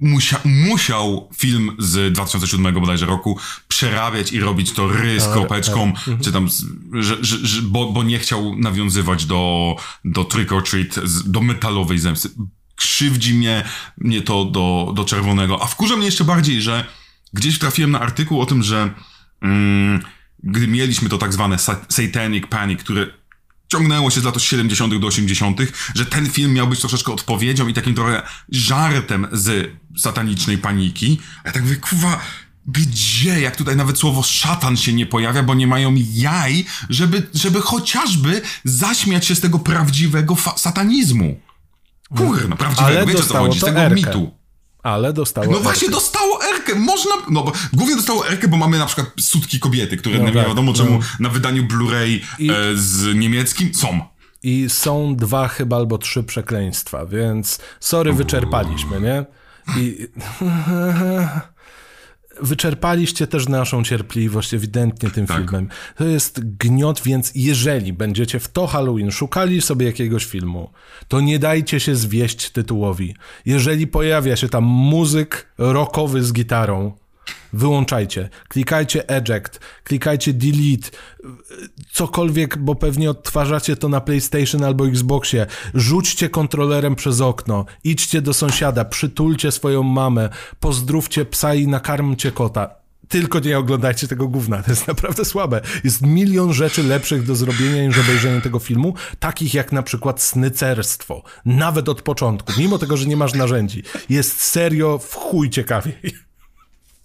musia, musiał film z 2007 bodajże roku przerabiać i robić to ry z tak, kropeczką, tak. czy tam, że, że, że, bo, bo nie chciał nawiązywać do, do Trick or Treat, do metalowej zemsty. Krzywdzi mnie, mnie to do, do czerwonego. A wkurza mnie jeszcze bardziej, że gdzieś trafiłem na artykuł o tym, że mm, gdy mieliśmy to tak zwane satanic panic, które ciągnęło się z lat 70. do 80., że ten film miał być troszeczkę odpowiedzią i takim trochę żartem z satanicznej paniki. A ja tak mówię, kuwa, gdzie? Jak tutaj nawet słowo szatan się nie pojawia, bo nie mają jaj, żeby, żeby chociażby zaśmiać się z tego prawdziwego satanizmu. Kurno, prawdziwego, Ale wiecie co chodzi, z tego mitu. Ale dostało No właśnie, Erkę. dostało Erkę. Można, no bo głównie dostało Erkę, bo mamy na przykład sutki kobiety, które no nie tak, wiadomo czemu no. na wydaniu Blu-ray I... e, z niemieckim są. I są dwa chyba albo trzy przekleństwa, więc sorry, wyczerpaliśmy, nie? I... wyczerpaliście też naszą cierpliwość ewidentnie tym tak. filmem. To jest gniot, więc jeżeli będziecie w to Halloween szukali sobie jakiegoś filmu, to nie dajcie się zwieść tytułowi. Jeżeli pojawia się tam muzyk rockowy z gitarą, Wyłączajcie, klikajcie eject, klikajcie delete, cokolwiek, bo pewnie odtwarzacie to na PlayStation albo Xboxie. Rzućcie kontrolerem przez okno, idźcie do sąsiada, przytulcie swoją mamę, pozdrówcie psa i nakarmcie kota. Tylko nie oglądajcie tego gówna, to jest naprawdę słabe. Jest milion rzeczy lepszych do zrobienia niż obejrzenie tego filmu, takich jak na przykład snycerstwo. Nawet od początku, mimo tego, że nie masz narzędzi. Jest serio w chuj ciekawiej.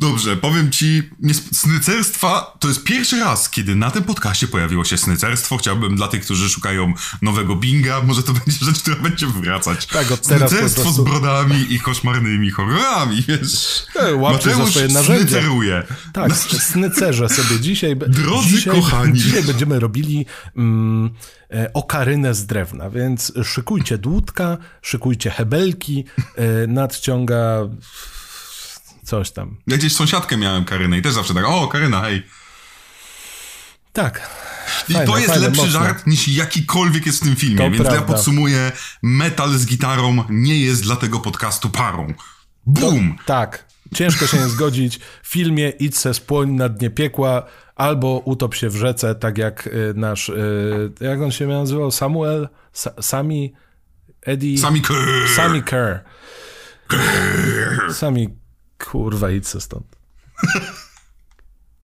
Dobrze, powiem ci, snycerstwa to jest pierwszy raz, kiedy na tym podcaście pojawiło się snycerstwo. Chciałbym dla tych, którzy szukają nowego binga, może to będzie rzecz, która będzie wracać. Tak, od teraz Snycerstwo prostu... z brodami i koszmarnymi horrorami, wiesz. E, łapcie za swoje. Snyceruje. Tak, snycerze sobie dzisiaj. Drodzy dzisiaj, kochani. Dzisiaj będziemy robili mm, e, okarynę z drewna, więc szykujcie dłutka, szykujcie hebelki, e, nadciąga coś tam. Ja gdzieś sąsiadkę miałem Karynę i też zawsze tak, o Karyna, hej. Tak. I fajne, to jest fajne, lepszy mocno. żart niż jakikolwiek jest w tym filmie, to więc prawda. ja podsumuję, metal z gitarą nie jest dla tego podcastu parą. Boom! To, tak. Ciężko się nie zgodzić. W filmie idź se spłoń na dnie piekła albo utop się w rzece, tak jak y, nasz, y, jak on się nazywał? Samuel? Sa Sami? Eddie? Sami Kerr. Sami Kerr. Sami Kurwa, idź stąd.